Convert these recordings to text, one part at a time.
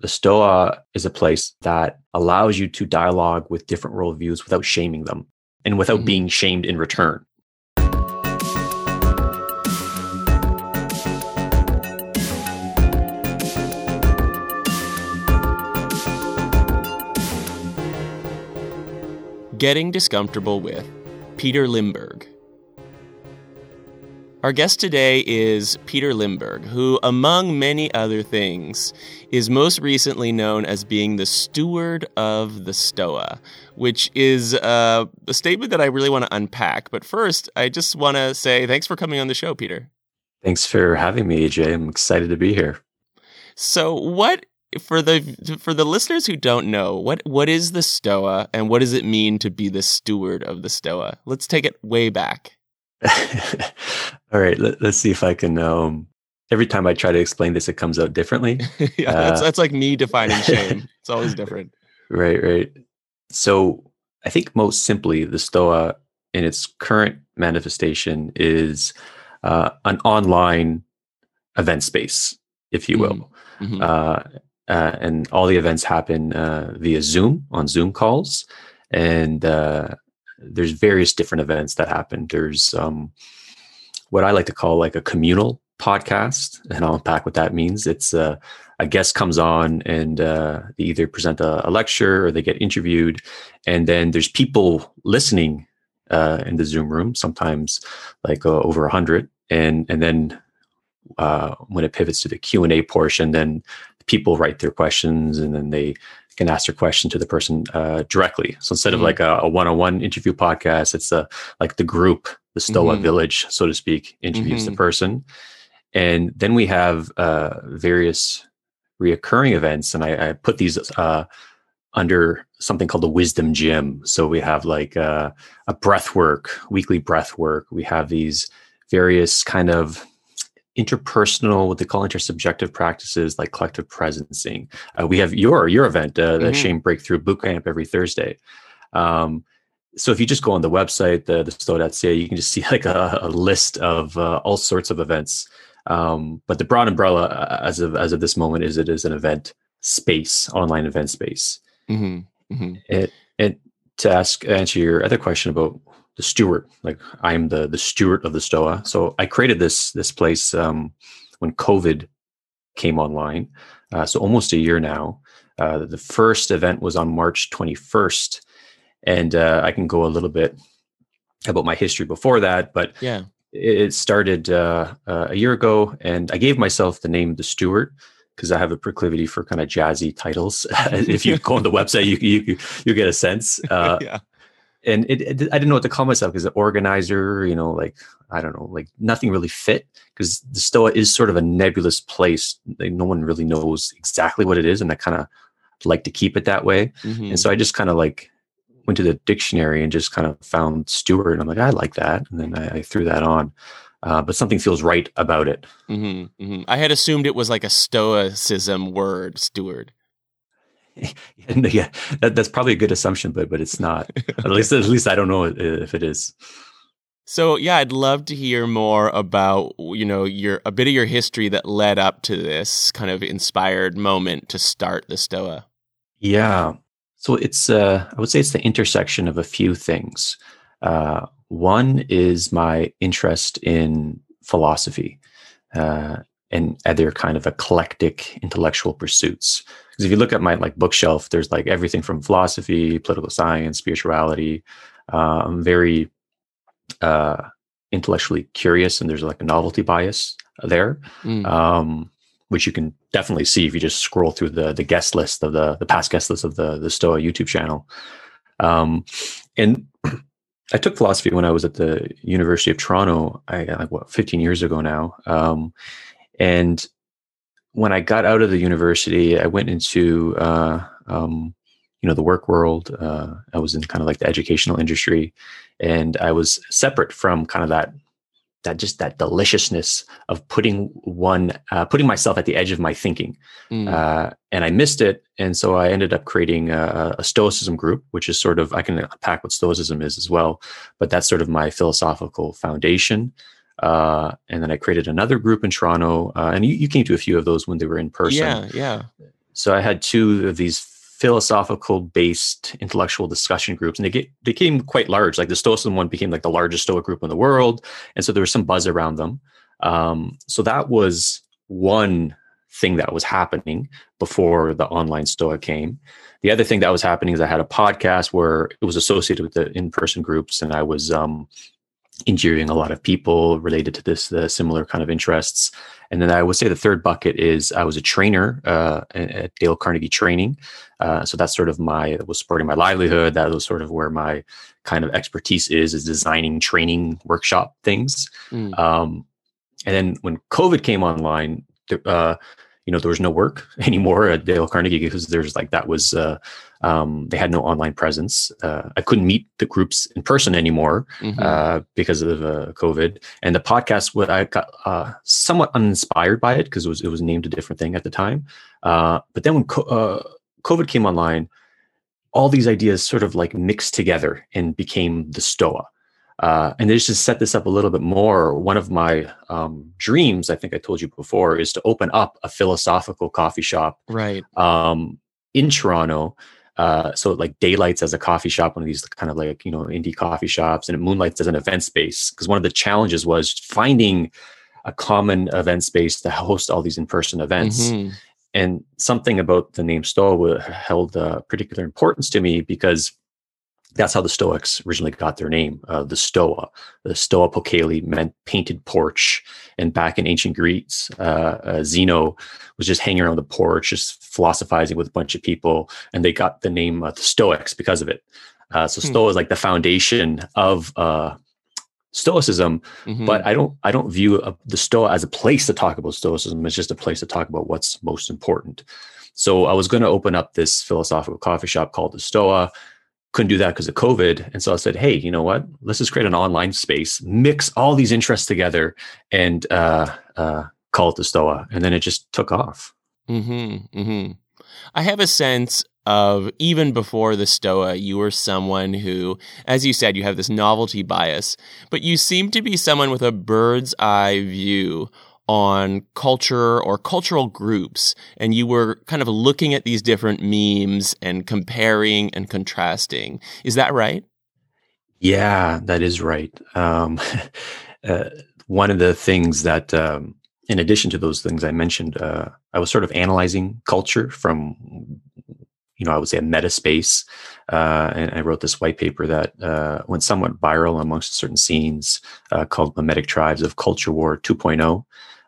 the Stoa is a place that allows you to dialogue with different worldviews without shaming them and without mm-hmm. being shamed in return. Getting Discomfortable with Peter Limberg. Our guest today is Peter Limberg, who, among many other things, is most recently known as being the steward of the Stoa, which is uh, a statement that I really want to unpack. But first, I just want to say thanks for coming on the show, Peter. Thanks for having me, AJ. I'm excited to be here. So, what for the for the listeners who don't know what what is the Stoa and what does it mean to be the steward of the Stoa? Let's take it way back. All right, let, us see if I can. Um, every time I try to explain this, it comes out differently. yeah, uh, that's, that's like me defining shame. it's always different. Right, right. So I think most simply, the Stoa in its current manifestation is uh, an online event space, if you will. Mm-hmm. mm-hmm. Uh, uh, and all the events happen uh, via Zoom on Zoom calls. And uh, there's various different events that happen. There's um, what I like to call like a communal podcast, and I'll unpack what that means. It's uh, a guest comes on and uh, they either present a, a, lecture or they get interviewed, and then there's people listening uh, in the Zoom room, sometimes like uh, over a hundred, and and then uh, when it pivots to the Q and A portion, then people write their questions and then they can ask their question to the person uh, directly. So instead mm-hmm. of like a, a, one-on-one interview podcast, it's a like the group, the Stoa mm-hmm. village, so to speak, interviews mm-hmm. the person, and then we have uh, various reoccurring events, and I, I put these uh, under something called the Wisdom Gym. So we have like uh, a breath work, weekly breath work. We have these various kind of interpersonal, what they call intersubjective practices like collective presencing. Uh, we have your your event, uh, the mm-hmm. Shame Breakthrough Bootcamp every Thursday. Um, so if you just go on the website, the, the stoa.ca, you can just see like a, a list of uh, all sorts of events. Um, but the broad umbrella, uh, as of as of this moment, is it is an event space, online event space. Mm-hmm. Mm-hmm. It, it to ask answer your other question about the steward like i'm the the steward of the stoa so i created this this place um, when covid came online uh, so almost a year now uh, the first event was on march 21st and uh, i can go a little bit about my history before that but yeah it started uh, uh, a year ago and i gave myself the name the steward because I have a proclivity for kind of jazzy titles. if you go on the website, you you you get a sense. Uh, yeah and it, it, I didn't know what to call myself because the organizer, you know, like I don't know, like nothing really fit because the Stoa is sort of a nebulous place. Like no one really knows exactly what it is, and I kind of like to keep it that way. Mm-hmm. And so I just kind of like went to the dictionary and just kind of found steward. I'm like, I like that, and then I, I threw that on. Uh, but something feels right about it. Mm-hmm, mm-hmm. I had assumed it was like a stoicism word, steward. yeah, that, that's probably a good assumption, but but it's not. at least at least I don't know if it is. So yeah, I'd love to hear more about you know your a bit of your history that led up to this kind of inspired moment to start the Stoa. Yeah, so it's uh, I would say it's the intersection of a few things. Uh, one is my interest in philosophy. Uh, and other kind of eclectic intellectual pursuits. Because if you look at my like bookshelf, there's like everything from philosophy, political science, spirituality. Uh, I'm very uh, intellectually curious, and there's like a novelty bias there, mm. um, which you can definitely see if you just scroll through the the guest list of the the past guest list of the the Stoa YouTube channel. Um, and I took philosophy when I was at the University of Toronto. I like what 15 years ago now. Um, and when I got out of the university, I went into uh, um, you know the work world. Uh, I was in kind of like the educational industry, and I was separate from kind of that that just that deliciousness of putting one uh, putting myself at the edge of my thinking mm. uh, and i missed it and so i ended up creating a, a, stoicism group which is sort of i can unpack what stoicism is as well but that's sort of my philosophical foundation uh, and then I created another group in Toronto, uh, and you, you, came to a few of those when they were in person. Yeah, yeah. so I had two of these philosophical based intellectual discussion groups and they get, became quite large like the stoicism one became like the largest stoic group in the world and so there was some buzz around them um, so that was one thing that was happening before the online Stoic came the other thing that was happening is i had a podcast where it was associated with the in-person groups and i was um, interviewing a lot of people related to this the similar kind of interests. And then i would say the third bucket is i was a trainer uh, at dale carnegie training. Uh, so that's sort of my was supporting my livelihood. That was sort of where my kind of expertise is is designing training workshop things. Mm. um, and then when covid came online uh, you know there was no work anymore at dale carnegie because there's like that was uh, um, they had no online presence. Uh, I couldn't meet the groups in person anymore mm-hmm. uh, because of uh, COVID. And the podcast, what I got uh, somewhat uninspired by it because it was it was named a different thing at the time. Uh, but then when co- uh, COVID came online, all these ideas sort of like mixed together and became the Stoa. Uh, and just to set this up a little bit more, one of my um, dreams, I think I told you before, is to open up a philosophical coffee shop, right, um, in Toronto, uh, so like daylights as a coffee shop, one of these kind of like you know indie coffee shops, and it moonlights as an event space. Because one of the challenges was finding a common event space to host all these in-person events. Mm-hmm. And something about the name Stoa held uh, particular importance to me because that's how the Stoics originally got their name. Uh, the Stoa, the Stoa Poikile meant painted porch. And back in ancient Greece, uh, uh, Zeno was just hanging around the porch, just philosophizing with a bunch of people, and they got the name uh, the Stoics because of it. Uh, so hmm. Is like the foundation of uh, Stoicism, mm-hmm. but I don't I don't view the Stoa as a place to talk about Stoicism. It's just a place to talk about what's most important. So I was going to open up this philosophical coffee shop called the Stoa couldn't do that because of COVID. And so I said, hey, you know what? Let's just create an online space, mix all these interests together, and uh, uh, call it the Stoa. And then it just took off. Mm-hmm, mm-hmm. I have a sense of even before the Stoa, you were someone who, as you said, you have this novelty bias, but you seem to be someone with a bird's eye view on culture or cultural groups, and you were kind of looking at these different memes and comparing and contrasting. Is that right? Yeah, that is right. Um, uh, one of the things that, um, in addition to those things I mentioned, uh, I was sort of analyzing culture from, you know, I would say a meta space. Uh, and I wrote this white paper that uh, went somewhat viral amongst certain scenes uh, called Memetic Tribes of Culture War 2.0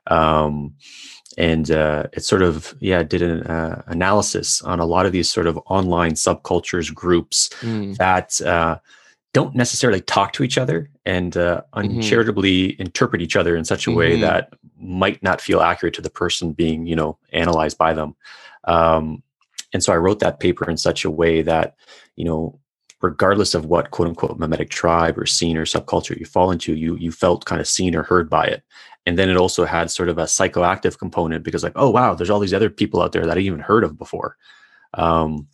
um, and uh, it sort of yeah did an uh, analysis on a lot of these sort of online subcultures groups mm. that uh, don't necessarily talk to each other and uh, mm-hmm. uncharitably mm-hmm. interpret each other in such a mm-hmm. way that might not feel accurate to the person being you know analyzed by them um, and so i wrote that paper in such a way that you know regardless of what quote unquote memetic tribe or scene or subculture you fall into you you felt kind of seen or heard by it and then it also had sort of a psychoactive component because like oh wow there's all these other people out there that i even heard of before um,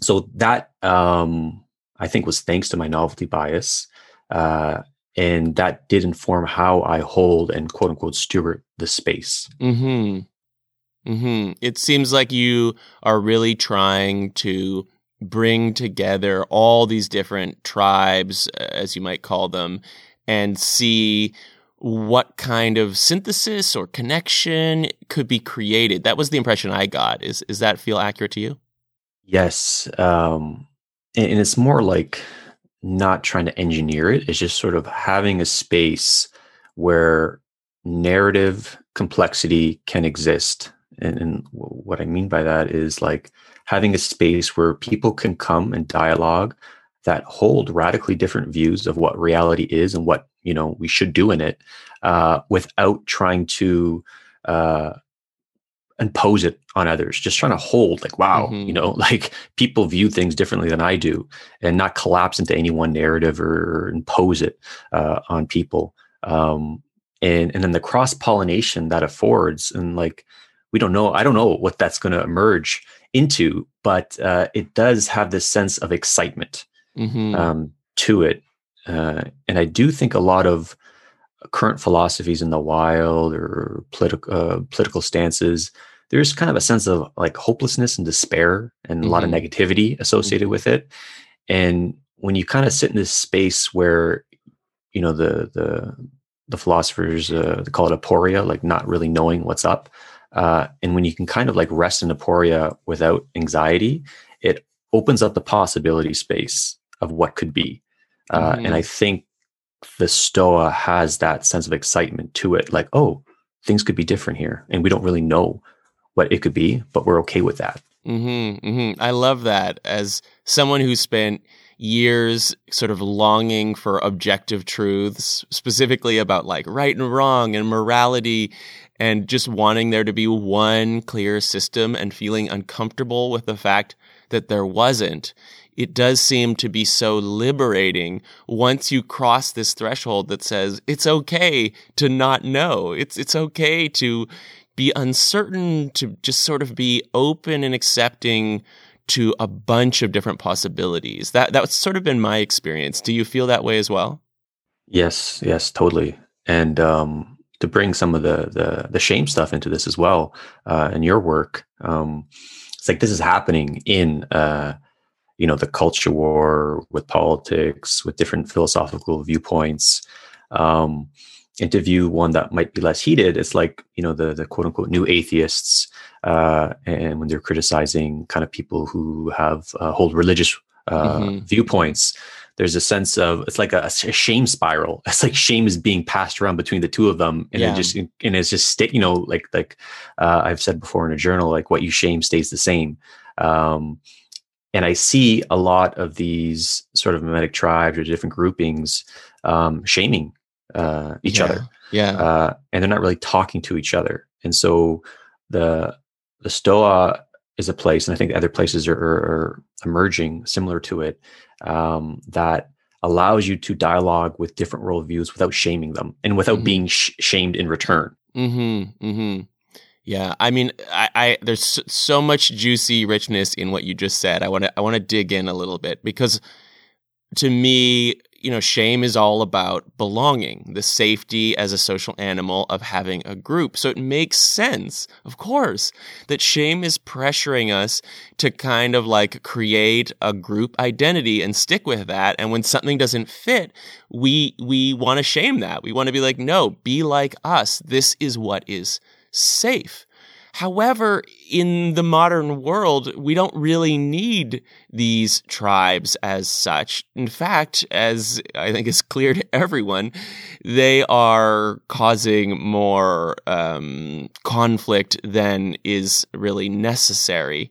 so that um, i think was thanks to my novelty bias uh, and that did inform how i hold and quote unquote steward the space mm-hmm. Mm-hmm. it seems like you are really trying to bring together all these different tribes as you might call them and see what kind of synthesis or connection could be created. That was the impression I got. Is is that feel accurate to you? Yes, um, and, and it's more like not trying to engineer it. It's just sort of having a space where narrative complexity can exist. And, and what I mean by that is like having a space where people can come and dialogue that hold radically different views of what reality is and what you know we should do in it uh, without trying to uh, impose it on others just trying to hold like wow mm-hmm. you know like people view things differently than i do and not collapse into any one narrative or impose it uh, on people um, and and then the cross pollination that affords and like we don't know i don't know what that's going to emerge into but uh, it does have this sense of excitement mm-hmm. um, to it. Uh, and I do think a lot of current philosophies in the wild or political uh, political stances there's kind of a sense of like hopelessness and despair and a lot of Mhm. negativity associated Mhm. with it. And when you kind of sit in this space where, you know, the the the philosophers uh, they call it aporia, like not really knowing what's up. Uh, and when you can kind of like rest in aporia without anxiety, it opens up the possibility space of what could be. Uh, Mhm. And I think the Stoa has that sense of excitement to it, like, oh, things could be different here, and we don't really know what it could be, but we're okay with that. hmm hmm I love that as someone who spent years sort of longing for objective truths, specifically about like right and wrong and morality, and just wanting there to be one clear system and feeling uncomfortable with the fact that there wasn't. It does seem to be so liberating once you cross this threshold that says it's okay to not know. It's it's okay to be uncertain, to just sort of be open and accepting to a bunch of different possibilities. That that's sort of been my experience. Do you feel that way as well? Yes, yes, totally. And um, to bring some of the the, the shame stuff into this as well uh, in your work, um, it's like this is happening in uh, you know the culture war with politics, with different philosophical viewpoints. Um, and to view one that might be less heated, it's like you know the the quote unquote new atheists, uh, and when they're criticizing kind of people who have uh, hold religious uh, Mhm. viewpoints, there's a sense of it's like a, a shame spiral. It's like shame is being passed around between the two of them, and Yeah. it just and it's just sta- you know like like uh, I've said before in a journal, like what you shame stays the same. Um, and I see a lot of these sort of memetic tribes or different groupings um, shaming uh, each Yeah. other Yeah. uh, and they're not really talking to each other. And so the the Stoa is a place, and I think other places are, are, are emerging similar to it um, that allows you to dialogue with different worldviews without shaming them and without Mhm. being sh- shamed in return. Mm-hmm. Mm-hmm. Yeah. I mean, I, I there's so, much juicy richness in what you just said. I want to I want to dig in a little bit because to me, you know, shame is all about belonging, the safety as a social animal of having a group. So it makes sense, of course, that shame is pressuring us to kind of like create a group identity and stick with that. And when something doesn't fit, we we want to shame that. We want to be like, no, be like us. This is what is safe. However, in the modern world, we don't really need these tribes as such. In fact, as I think is clear to everyone, they are causing more um, conflict than is really necessary.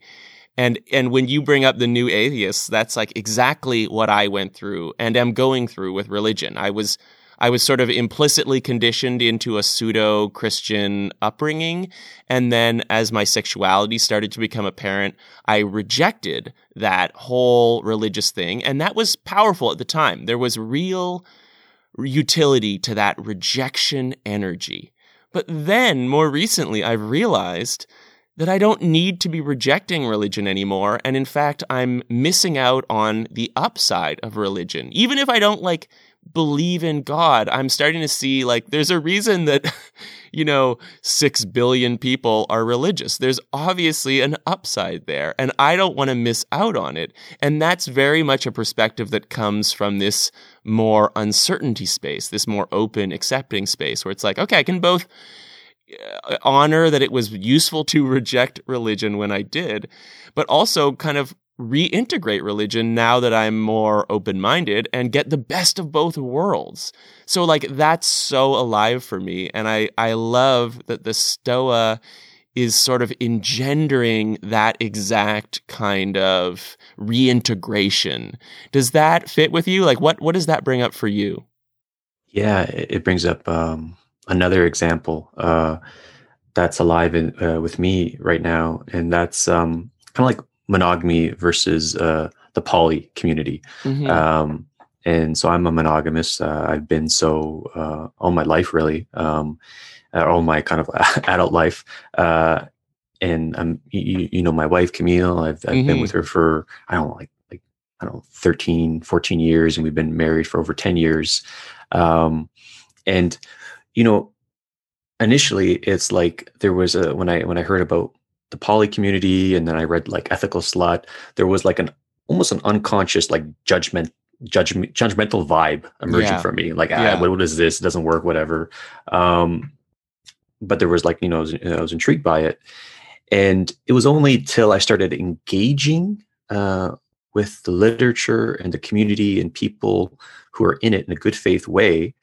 And and when you bring up the new atheists, that's like exactly what I went through and am going through with religion. I was I was sort of implicitly conditioned into a pseudo Christian upbringing. And then as my sexuality started to become apparent, I rejected that whole religious thing. And that was powerful at the time. There was real utility to that rejection energy. But then more recently, I've realized that I don't need to be rejecting religion anymore. And in fact, I'm missing out on the upside of religion. Even if I don't like believe in God, I'm starting to see like there's a reason that, you know, six billion people are religious. There's obviously an upside there, and I don't want to miss out on it. And that's very much a perspective that comes from this more uncertainty space, this more open, accepting space where it's like, okay, I can both uh, honor that it was useful to reject religion when I did, but also kind of reintegrate religion now that I'm more open minded and get the best of both worlds. So like that's so alive for me. And I, I love that the Stoa is sort of engendering that exact kind of reintegration. Does that fit with you? Like what, what does that bring up for you? Yeah, it, brings up um, another example uh, that's alive in, uh, with me right now, and that's um, kind of like monogamy versus uh, the poly community. Mhm. Um, and so I'm a monogamist. Uh, I've been so uh, all my life, really, um, uh, all my kind of adult life. Uh, and I'm, you, you know, my wife Camille. I've, I've been Mhm. with her for I don't know, like like I don't know, 13, 14 years, and we've been married for over 10 years. Um, and you know, initially, it's like there was a when I when I heard about the poly community and then I read like Ethical Slut, there was like an almost an unconscious like judgment judgment judgmental vibe emerging Yeah. from me. Like, Yeah. ah, what, is this? It doesn't work, whatever. Um, but there was like, you know, I was, I was intrigued by it. And it was only till I started engaging uh, with the literature and the community and people who are in it in a good faith way.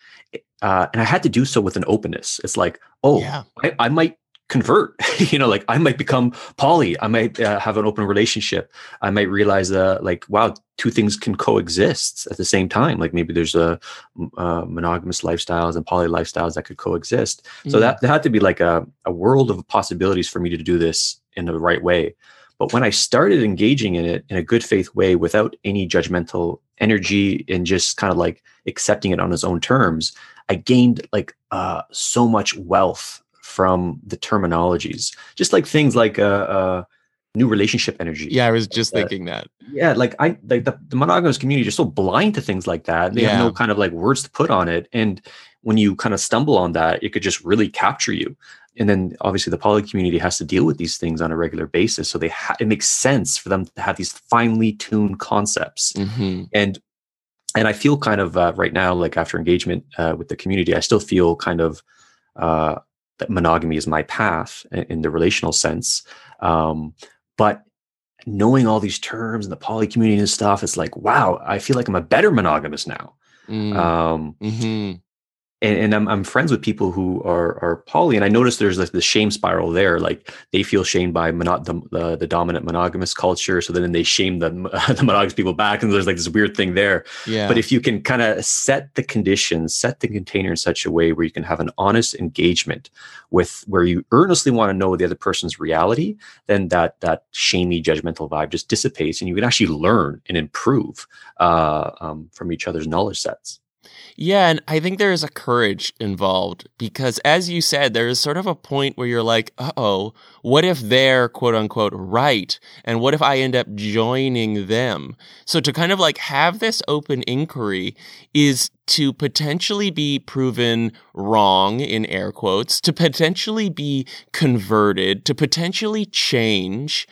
Uh, and I had to do so with an openness. It's like, oh, Yeah. I, I might convert. You know like i might become poly i might uh, have an open relationship. I might realize uh, like wow two things can coexist at the same time. Like maybe there's a uh, monogamous lifestyles and poly lifestyles that could coexist. So Mm. that there had to be like a, a world of possibilities for me to do this in the right way. But when i started engaging in it in a good faith way without any judgmental energy and just kind of like accepting it on its own terms i gained like uh, so much wealth from the terminologies. Just like things like uh, uh, new relationship energy. Yeah, I was just Uh, thinking that. yeah like i like the, the monogamous community are so blind to things like that. They have no kind of like words to put on it. And when you kind of stumble on that it could just really capture you. And then obviously the poly community has to deal with these things on a regular basis. So they ha- it makes sense for them to have these finely tuned concepts. Hmm and and i feel kind of uh, right now like after engagement uh, with the community i still feel kind of uh, that monogamy is my path in, the relational sense um, but knowing all these terms and the poly community and stuff it's like wow i feel like i'm a better monogamous now Mm. um, hmm and, and I'm, I'm friends with people who are are poly and i notice there's like the shame spiral there like they feel shamed by mono- the, the, the dominant monogamous culture so then they shame the, the monogamous people back and there's like this weird thing there Yeah. but if you can kind of set the conditions, set the container in such a way where you can have an honest engagement with where you earnestly want to know the other person's reality, then that that shamey judgmental vibe just dissipates, and you can actually learn and improve uh, um, from each other's knowledge sets. Yeah, and I think there is a courage involved because, as you said, there is sort of a point where you're like, uh oh, what if they're quote unquote right? And what if I end up joining them? So, to kind of like have this open inquiry is to potentially be proven wrong, in air quotes, to potentially be converted, to potentially change.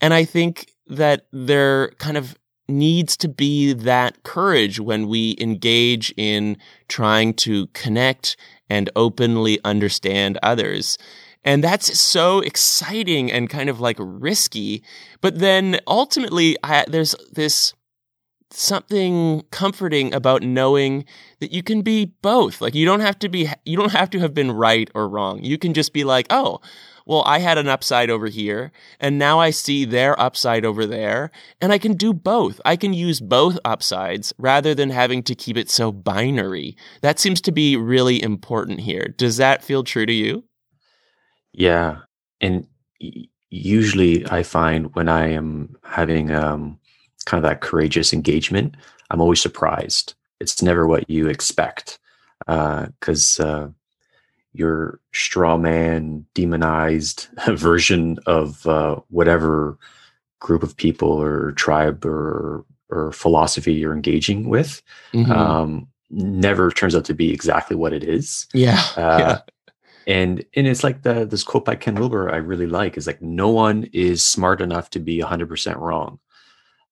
And I think that there kind of needs to be that courage when we engage in trying to connect and openly understand others. And that's so exciting and kind of like risky. But then ultimately, I, there's this something comforting about knowing that you can be both. Like you don't have to be, you don't have to have been right or wrong. You can just be like, oh, well, I had an upside over here and now I see their upside over there and I can do both. I can use both upsides rather than having to keep it so binary. That seems to be really important here. Does that feel true to you? Yeah, and usually I find when I am having um, kind of that courageous engagement, I'm always surprised. It's never what you expect because uh, your straw man, demonized version of uh, whatever group of people or tribe or or philosophy you're engaging with Mhm. um, never turns out to be exactly what it is. yeah. Uh, yeah. and and it's like the this quote by Ken Wilber I really like is like no one is smart enough to be 100% wrong.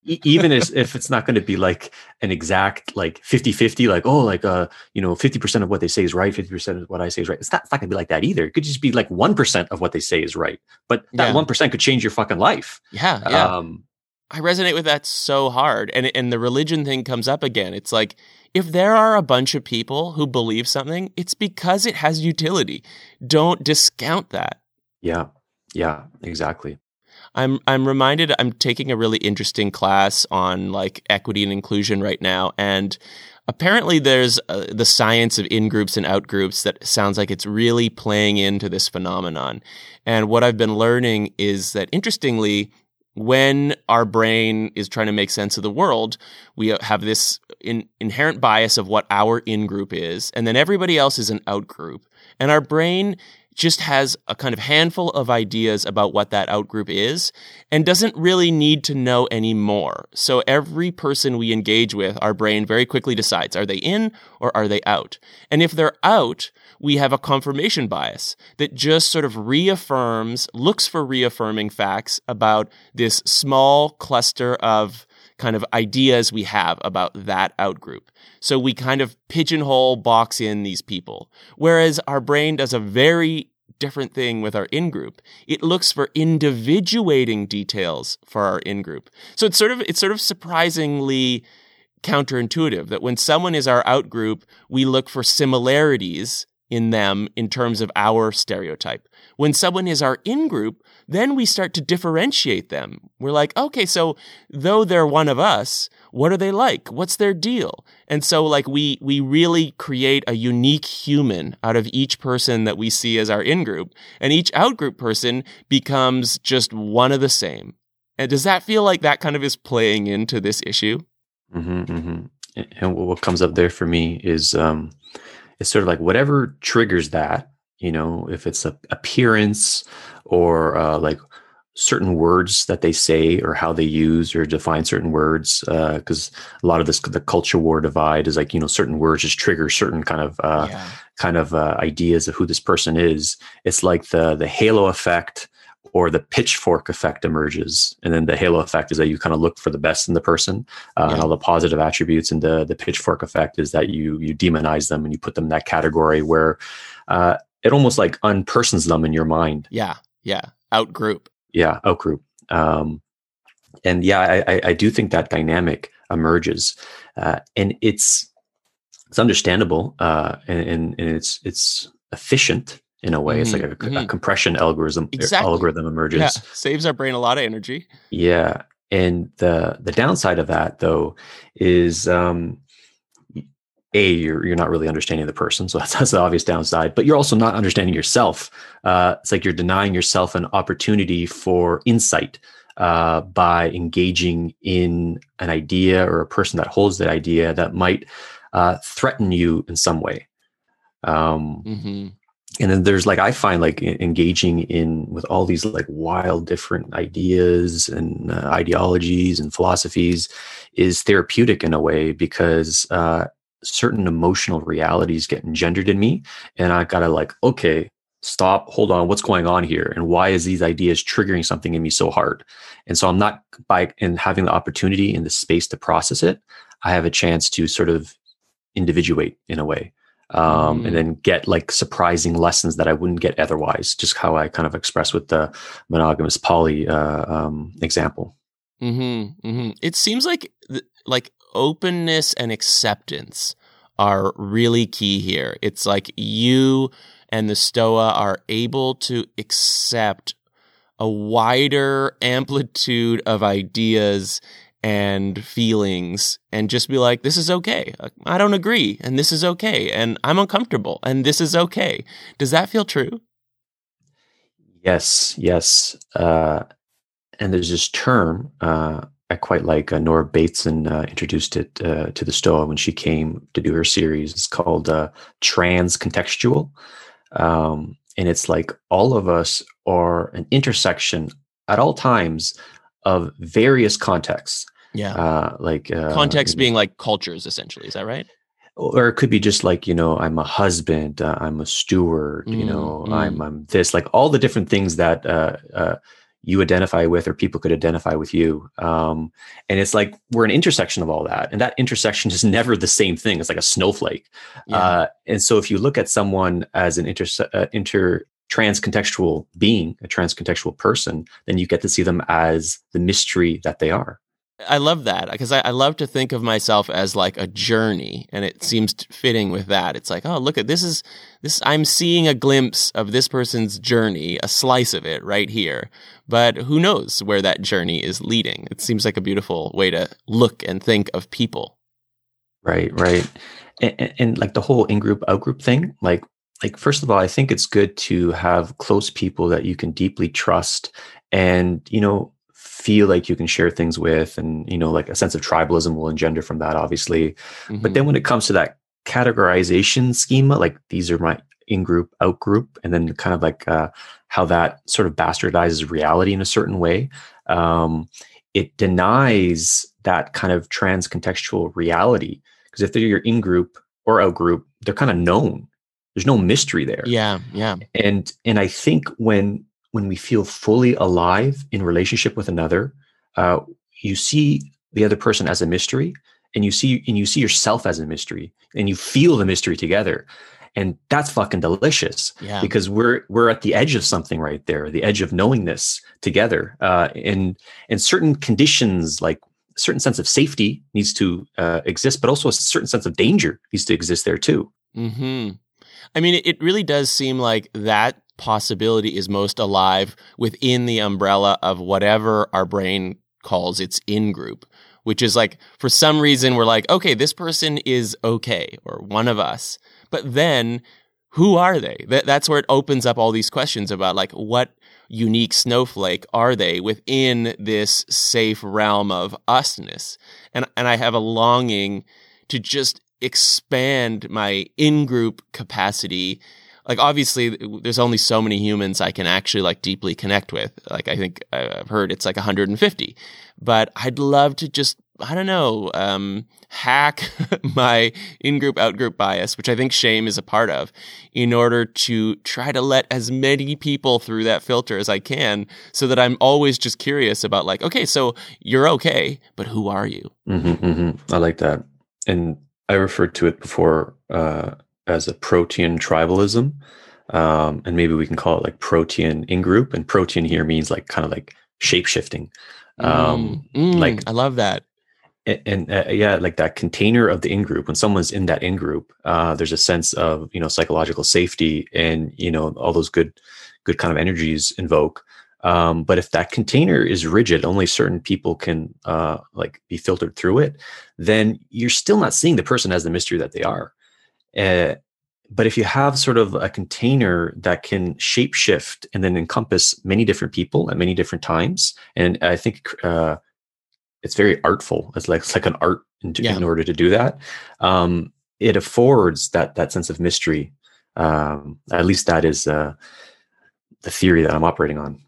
Even as, if it's not going to be like an exact like 50-50 like oh like uh you know 50% of what they say is right 50% of what I say is right. It's not, it's not going to be like that either. It could just be like 1% of what they say is right. But that Yeah. 1% could change your fucking life. Yeah. Yeah. Um I resonate with that so hard. And and the religion thing comes up again. It's like if there are a bunch of people who believe something, it's because it has utility. Don't discount that. yeah. Yeah, exactly. I'm I'm reminded I'm taking a really interesting class on like equity and inclusion right now and apparently there's uh, the science of in groups and out groups that sounds like it's really playing into this phenomenon. And what I've been learning is that interestingly when our brain is trying to make sense of the world, we have this in, inherent bias of what our in group is, and then everybody else is an out group. And our brain just has a kind of handful of ideas about what that outgroup is and doesn't really need to know any more. So every person we engage with, our brain very quickly decides are they in or are they out? And if they're out, we have a confirmation bias that just sort of reaffirms, looks for reaffirming facts about this small cluster of kind of ideas we have about that outgroup. So we kind of pigeonhole, box in these people. Whereas our brain does a very different thing with our in group. It looks for individuating details for our in group. So it's sort of it's sort of surprisingly counterintuitive that when someone is our out group, we look for similarities in them in terms of our stereotype. When someone is our in group, then we start to differentiate them. We're like, okay, so though they're one of us, what are they like? What's their deal? And so like we we really create a unique human out of each person that we see as our in group, and each out group person becomes just one of the same. And does that feel like that kind of is playing into this issue? Mm-hmm, mm-hmm. And what comes up there for me is um, it's sort of like whatever triggers that you know if it's a appearance or uh, like certain words that they say or how they use or define certain words because uh, a lot of this the culture war divide is like you know certain words just trigger certain kind of uh, yeah. kind of uh, ideas of who this person is it's like the the halo effect or the pitchfork effect emerges and then the halo effect is that you kind of look for the best in the person uh, yeah. and all the positive attributes and the the pitchfork effect is that you you demonize them and you put them in that category where uh, it almost like unpersons them in your mind. Yeah, yeah, Outgroup. Yeah, out group. Um, and yeah, I, I, do think that dynamic emerges, uh, and it's it's understandable, uh, and, and it's it's efficient in a way. Mm-hmm, it's like a, mm-hmm. a compression algorithm exactly. algorithm emerges. Yeah, saves our brain a lot of energy. Yeah, and the the downside of that though is um, a you're you're not really understanding the person so that's, that's the obvious downside but you're also not understanding yourself uh, it's like you're denying yourself an opportunity for insight uh, by engaging in an idea or a person that holds that idea that might uh, threaten you in some way um, mm-hmm. And then there's like i find like engaging in with all these like wild different ideas and uh, ideologies and philosophies is therapeutic in a way because uh, certain emotional realities get engendered in me and i gotta like okay stop hold on what's going on here? And why is these ideas triggering something in me so hard? And so i'm not by in having the opportunity in the space to process it i have a chance to sort of individuate in a way um, mm. and then get like surprising lessons that i wouldn't get otherwise just how i kind of express with the monogamous poly uh, um, example mm-hmm, mm-hmm. it seems like like openness and acceptance are really key here. It's like you and the Stoa are able to accept a wider amplitude of ideas and feelings and just be like, this is okay. I don't agree. And this is okay. And I'm uncomfortable. And this is okay. Does that feel true? Yes. Yes. Uh, and there's this term, uh, I quite like uh, Nora Bateson uh, introduced it uh, to the Stoa when she came to do her series. It's called uh, Trans Contextual. Um, and it's like all of us are an intersection at all times of various contexts. Yeah. Uh, like uh, context being like cultures, essentially. Is that right? Or it could be just like, you know, I'm a husband, I'm a steward, mm, you know, mm. I'm, I'm this, like all the different things that you identify with or people could identify with you um, and it's like we're an intersection of all that and that intersection is never the same thing it's like a snowflake yeah. uh, and so if you look at someone as an inter, uh, inter trans contextual being a trans contextual person then you get to see them as the mystery that they are I love that because I, I, love to think of myself as like a journey, and it seems fitting with that. It's like, oh, look at this is this. I'm seeing a glimpse of this person's journey, a slice of it right here. But who knows where that journey is leading? It seems like a beautiful way to look and think of people. Right, right, and, and, and like the whole in group out group thing, like like first of all, I think it's good to have close people that you can deeply trust, and you know feel like you can share things with and you know like a sense of tribalism will engender from that obviously mm-hmm. but then when it comes to that categorization schema like these are my in group, out group, and then kind of like uh, how that sort of bastardizes reality in a certain way. Um, it denies that kind of trans contextual reality because if they're your in group or out group, they're kind of known. There's no mystery there. Yeah, yeah. And and I think when when we feel fully alive in relationship with another, uh, you see the other person as a mystery, and you see and you see yourself as a mystery, and you feel the mystery together. And that's fucking delicious yeah. because we're we're at the edge of something right there the edge of knowingness together uh, and and certain conditions like a certain sense of safety needs to uh, exist but also a certain sense of danger needs to exist there too. Hmm i mean it really does seem like that possibility is most alive within the umbrella of whatever our brain calls its in group which is like for some reason we're like okay this person is okay or one of us but then who are they? That, that's where it opens up all these questions about like what unique snowflake are they within this safe realm of usness? And, and I have a longing to just expand my in-group capacity like obviously there's only so many humans I can actually like deeply connect with. Like I think I've heard it's like 150, but I'd love to just I don't know, um, hack my in group, out group bias, which I think shame is a part of, in order to try to let as many people through that filter as I can so that I'm always just curious about, like, okay, so you're okay, but who are you? Mm-hmm, mm-hmm. I like that. And I referred to it before uh, as a protean tribalism. Um, and maybe we can call it like protean in group. And protean here means like kind of like shape shifting. Um, mm, mm, like I love that and, uh, yeah, like that container of the in group. When someone's in that in group, uh, there's a sense of you know psychological safety, and you know all those good, good kind of energies invoke. Um, but if that container is rigid, only certain people can uh, like be filtered through it. Then you're still not seeing the person as the mystery that they are. Uh, but if you have sort of a container that can shapeshift and then encompass many different people at many different times, and I think uh, it's very artful. It's like it's like an art in, yeah. in order to do that. Um, it affords that that sense of mystery. Um, at least that is uh, the theory that I'm operating on.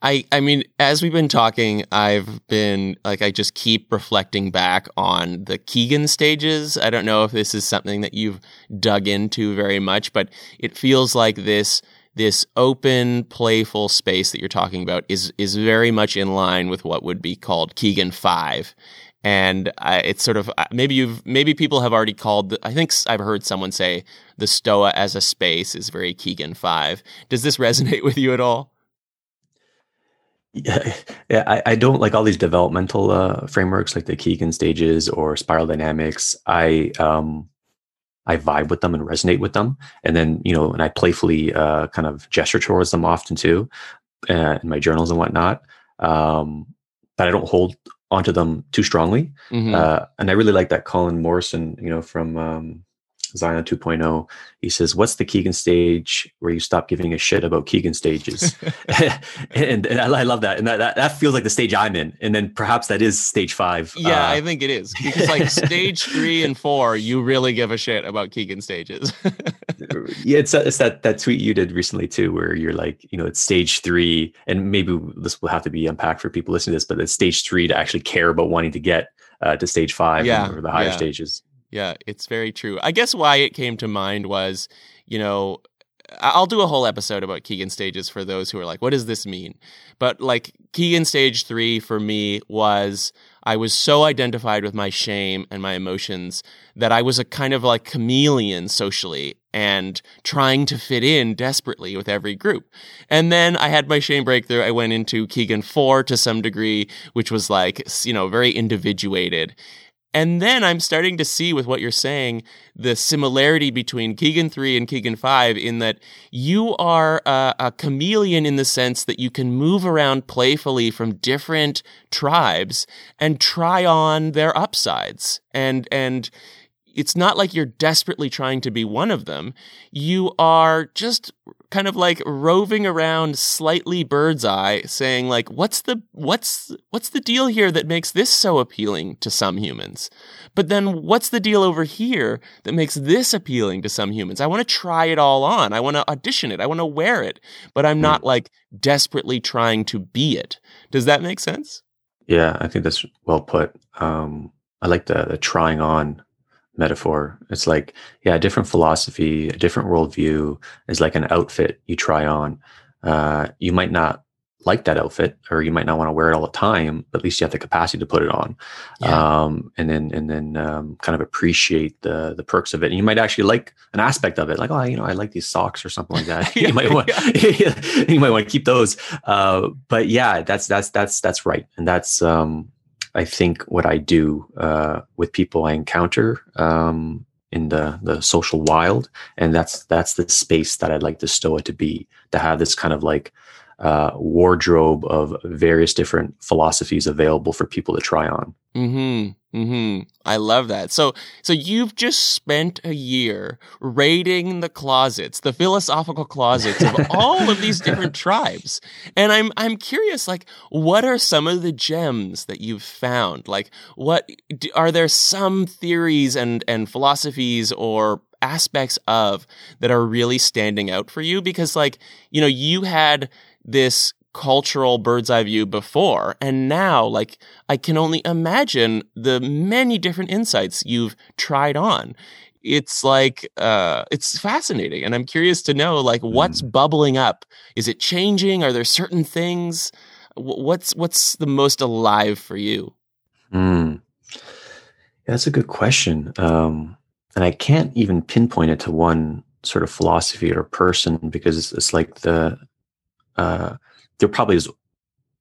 I I mean, as we've been talking, I've been like I just keep reflecting back on the Kegan stages. I don't know if this is something that you've dug into very much, but it feels like this this open, playful space that you're talking about is is very much in line with what would be called Kegan Five, and it's sort of uh, maybe you've maybe people have already called. I think I've heard someone say the Stoa as a space is very Kegan Five. Does this resonate with you at all? Yeah, yeah. I, I don't like all these developmental uh, frameworks like the Kegan stages or spiral dynamics. I um, I vibe with them and resonate with them. And then, you know, and I playfully uh, kind of gesture towards them often too uh, in my journals and whatnot. Um, but I don't hold onto them too strongly. Mm-hmm. Uh, and I really like that Colin Morrison, you know, from um, Zion 2.0, he says, What's the Kegan stage where you stop giving a shit about Kegan stages? and, and I, I, love that. And that, that, that, feels like the stage I'm in. And then perhaps that is stage five. Yeah, uh, I think it is. Because like stage three and four, you really give a shit about Kegan stages. yeah, it's, it's that, that tweet you did recently too, where you're like, you know, it's stage three. And maybe this will have to be unpacked for people listening to this, but it's stage three to actually care about wanting to get uh, to stage five yeah, or the higher yeah. stages. Yeah, it's very true. I guess why it came to mind was, you know, I'll do a whole episode about Kegan stages for those who are like, what does this mean? But like Kegan stage three for me was I was so identified with my shame and my emotions that I was a kind of like chameleon socially and trying to fit in desperately with every group. And then I had my shame breakthrough. I went into Kegan four to some degree, which was like, you know, very individuated. And then I'm starting to see with what you're saying the similarity between Kegan 3 and Kegan 5 in that you are a, a, chameleon in the sense that you can move around playfully from different tribes and try on their upsides. And, and it's not like you're desperately trying to be one of them. You are just kind of like roving around slightly bird's eye saying like what's the what's what's the deal here that makes this so appealing to some humans? But then what's the deal over here that makes this appealing to some humans? I want to try it all on. I want to audition it. I want to wear it. But i'm not like desperately trying to be it. Does that make sense? Yeah i think that's well put. Um i like the, the trying on metaphor. It's like, yeah, a different philosophy, a different worldview is like an outfit you try on. Uh, you might not like that outfit or you might not want to wear it all the time, but at least you have the capacity to put it on. Yeah. Um, and then, and then, um, kind of appreciate the, the perks of it. And you might actually like an aspect of it. Like, oh, you know, I like these socks or something like that. you might want, you might want to keep those. Uh, but yeah, that's, that's, that's, that's right. And that's, um, I think what I do uh, with people I encounter um, in the the social wild, and that's that's the space that I'd like the Stoa to be to have this kind of like uh, wardrobe of various different philosophies available for people to try on. Hmm. Hmm. I love that. So, so you've just spent a year raiding the closets, the philosophical closets of all of these different tribes, and I'm I'm curious. Like, what are some of the gems that you've found? Like, what are there some theories and and philosophies or aspects of that are really standing out for you? Because, like, you know, you had this cultural bird's eye view before. And now, like, I can only imagine the many different insights you've tried on. It's like, uh, it's fascinating. And I'm curious to know, like, what's mm. bubbling up? Is it changing? Are there certain things? What's, what's the most alive for you? Mm. Yeah, that's a good question. Um, and I can't even pinpoint it to one sort of philosophy or person because it's, it's like the uh, there probably is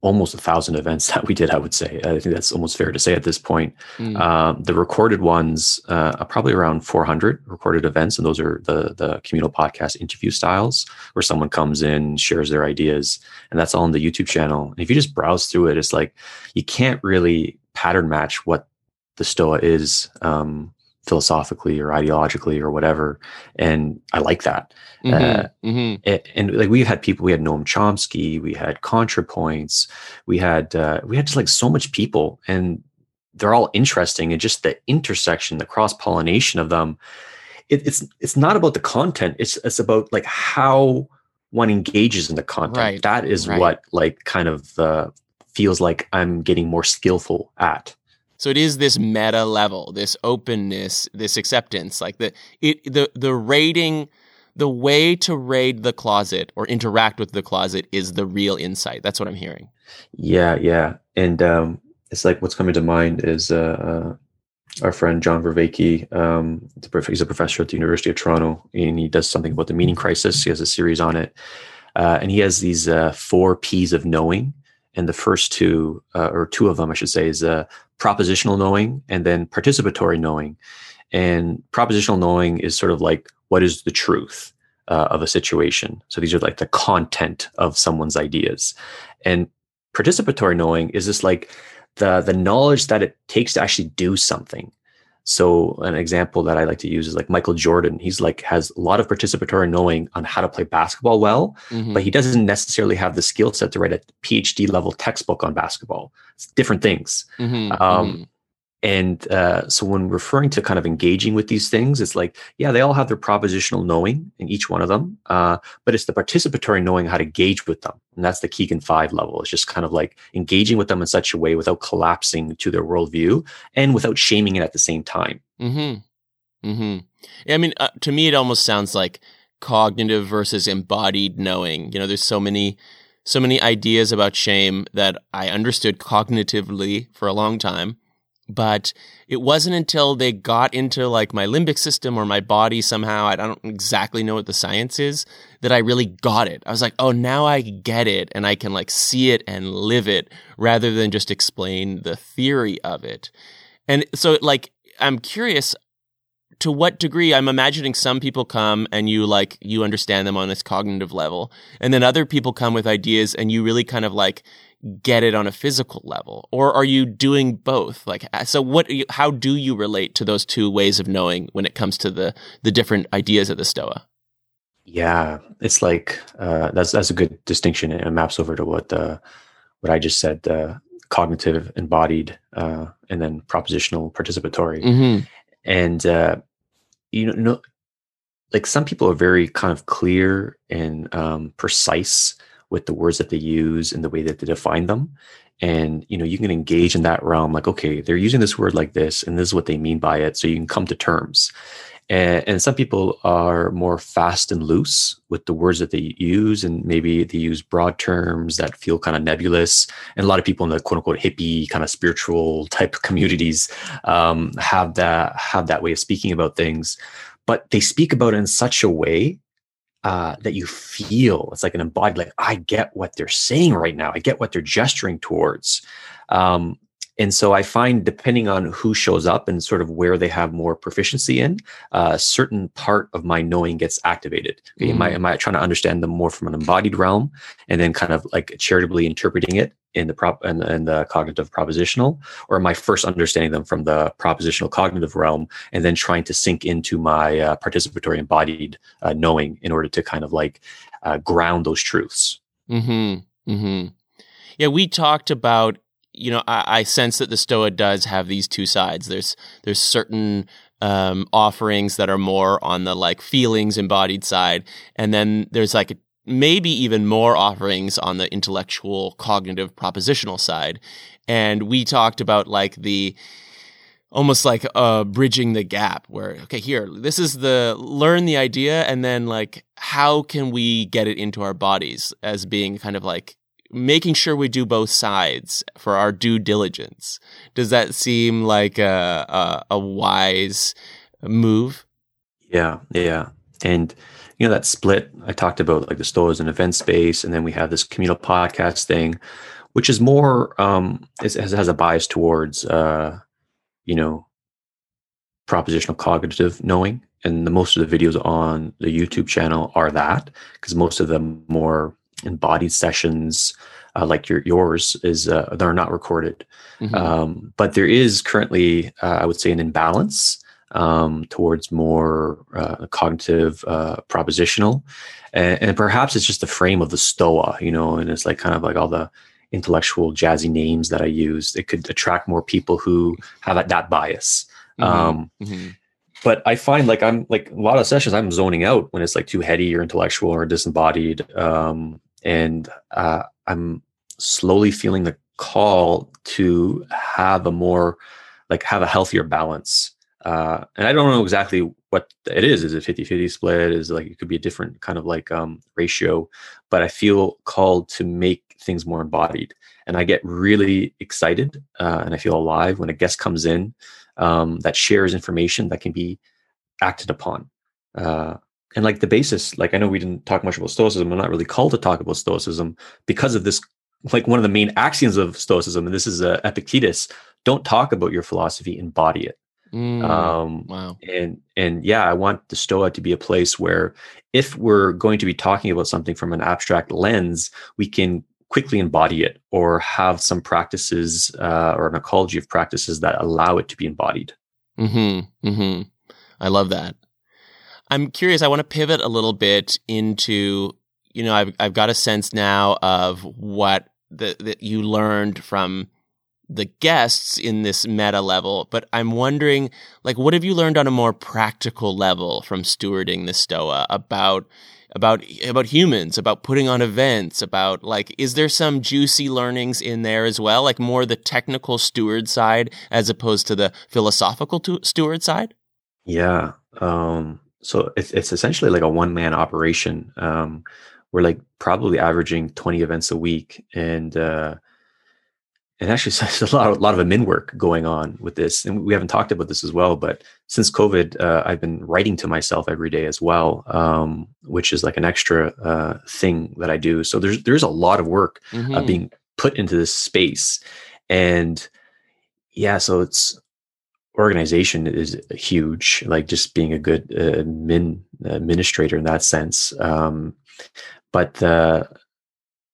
almost a thousand events that we did. I would say. I think that's almost fair to say at this point. Mm. Um, the recorded ones uh, are probably around 400 recorded events, and those are the the communal podcast interview styles, where someone comes in, shares their ideas, and that's all on the YouTube channel. And if you just browse through it, it's like you can't really pattern match what the Stoa is. Um, philosophically or ideologically or whatever. And I like that. Mm-hmm, uh, mm-hmm. And, and, like we've had people, we had Noam Chomsky, we had ContraPoints, we had uh, we had just like so much people, and they're all interesting. And just the intersection, the cross pollination of them. It, it's it's not about the content. It's it's about like how one engages in the content. Right, that is right. what like kind of uh, feels like I'm getting more skillful at. So it is this meta level, this openness, this acceptance, like the it the the raiding the way to raid the closet or interact with the closet is the real insight. That's what I'm hearing. Yeah, yeah. And um it's like what's coming to mind is uh, uh our friend John Vervaeke, um, he's a professor at the University of Toronto, and he does something about the meaning crisis. He has a series on it, uh, and he has these uh, four P's of knowing. And the first two, uh, or two of them, I should say, is uh, propositional knowing and then participatory knowing. And propositional knowing is sort of like what is the truth uh, of a situation. So these are like the content of someone's ideas. And participatory knowing is this like the the knowledge that it takes to actually do something. So an example that I like to use is like Michael Jordan. He's like has a lot of participatory knowing on how to play basketball well, mm-hmm. but he doesn't necessarily have the skill set to write a PhD level textbook on basketball. It's different things. Mm-hmm. Um, mm-hmm. And uh, so when referring to kind of engaging with these things, it's like, yeah, they all have their propositional knowing in each one of them, uh, but it's the participatory knowing how to engage with them. And that's the Kegan five level. It's just kind of like engaging with them in such a way without collapsing to their worldview and without shaming it at the same time. Mm-hmm. Mm-hmm. Yeah, I mean, uh, to me, it almost sounds like cognitive versus embodied knowing. You know, there's so many so many ideas about shame that I understood cognitively for a long time but it wasn't until they got into like my limbic system or my body somehow i don't exactly know what the science is that i really got it. I was like oh now i get it and i can like see it and live it rather than just explain the theory of it. And so like i'm curious to what degree i'm imagining some people come and you like you understand them on this cognitive level and then other people come with ideas and you really kind of like get it on a physical level or are you doing both like uh, so what how do you relate to those two ways of knowing when it comes to the the different ideas of the stoa Yeah, it's like uh, that's that's a good distinction. And it maps over to what uh, what I just said: uh, cognitive, embodied, uh, and then propositional, participatory. Mm-hmm. And uh, you know, no, like some people are very kind of clear and um, precise with the words that they use and the way that they define them. And you know you can engage in that realm like okay they're using this word like this and this is what they mean by it so you can come to terms. And, and some people are more fast and loose with the words that they use and maybe they use broad terms that feel kind of nebulous. And a lot of people in the quote unquote hippie kind of spiritual type communities um, have that have that way of speaking about things. But they speak about it in such a way uh, that you feel. It's like an embodied like i get what they're saying right now. I get what they're gesturing towards. Um, and so i find depending on who shows up and sort of where they have more proficiency in uh, a certain part of my knowing gets activated. Okay, mm. am, I, am i trying to understand them more from an embodied realm and then kind of like charitably interpreting it in the prop and, and the cognitive propositional? Or am i first understanding them from the propositional cognitive realm and then trying to sink into my uh, participatory embodied uh, knowing in order to kind of like uh, ground those truths? Mm-hmm mm-hmm. Yeah we talked about you know, I, I, sense that the Stoa does have these two sides. There's there's certain um, offerings that are more on the like feelings embodied side, and then there's like maybe even more offerings on the intellectual, cognitive, propositional side. And we talked about like the almost like uh bridging the gap where okay here this is the learn the idea and then like how can we get it into our bodies as being kind of like making sure we do both sides for our due diligence. Does that seem like a, a, a wise move? Yeah, yeah. And you know that split I talked about, like the stores and event space, and then we have this communal podcast thing, which is more um, it has, has a bias towards uh, you know propositional cognitive knowing, and the most of the videos on the YouTube channel are that because most of them more embodied sessions uh, like your yours is uh, they're not recorded mm-hmm. um, but there is currently uh, i would say an imbalance um, towards more uh, cognitive uh, propositional and, and, perhaps it's just the frame of the stoa you know and it's like kind of like all the intellectual jazzy names that i use it could attract more people who have that, that bias mm-hmm. Um, mm-hmm but I find like I'm like a lot of sessions I'm zoning out when it's like too heady or intellectual or disembodied. Um, and uh, I'm slowly feeling the call to have a more like have a healthier balance. Uh, and I don't know exactly what it is. Is it 50 50 split? Is it like it could be a different kind of like um, ratio, but I feel called to make things more embodied. And I get really excited uh, and I feel alive when a guest comes in um, that shares information that can be acted upon. Uh, and like the basis like i know we didn't talk much about stoicism. I'm not really called to talk about stoicism because of this like one of the main axioms of stoicism and this is uh, epictetus don't talk about your philosophy embody it. Mm, um wow. and and yeah i want the stoa to be a place where if we're going to be talking about something from an abstract lens we can quickly embody it or have some practices uh, or an ecology of practices that allow it to be embodied. Mm-hmm mm-hmm. I love that I'm curious. I want to pivot a little bit into, you know, I've I've got a sense now of what that you learned from the guests in this meta level, but I'm wondering, like, what have you learned on a more practical level from stewarding the Stoa about about about humans, about putting on events, about like, is there some juicy learnings in there as well, like more the technical steward side as opposed to the philosophical steward side? Yeah. Um, so it's, it's essentially like a one man operation. Um, we're like probably averaging 20 events a week. And, uh, and actually there's a lot, of, a lot of admin work going on with this. And we haven't talked about this as well, but since COVID, uh, I've been writing to myself every day as well, um, which is like an extra, uh, thing that I do. So there's, there's a lot of work uh, mm-hmm. being put into this space. And yeah, so it's, organization is huge like just being a good uh, min, administrator in that sense um, but the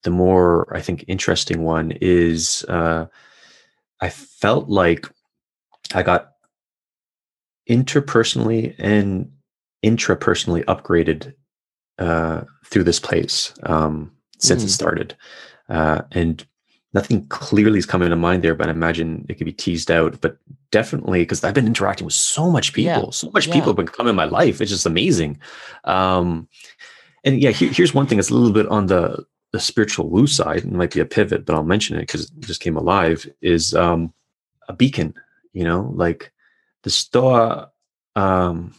the more i think interesting one is uh, i felt like i got interpersonally and intrapersonally upgraded uh, through this place um, since mm. it started, uh, and nothing clearly is coming to mind there. But I imagine it could be teased out. But definitely, because I've been interacting with so much people, yeah. so much yeah. people have been coming in my life. It's just amazing. Um, and yeah, here, here's one thing that's a little bit on the the spiritual woo side. It might be a pivot, but I'll mention it because it just came alive. Is um, a beacon. You know, like the Stoa um,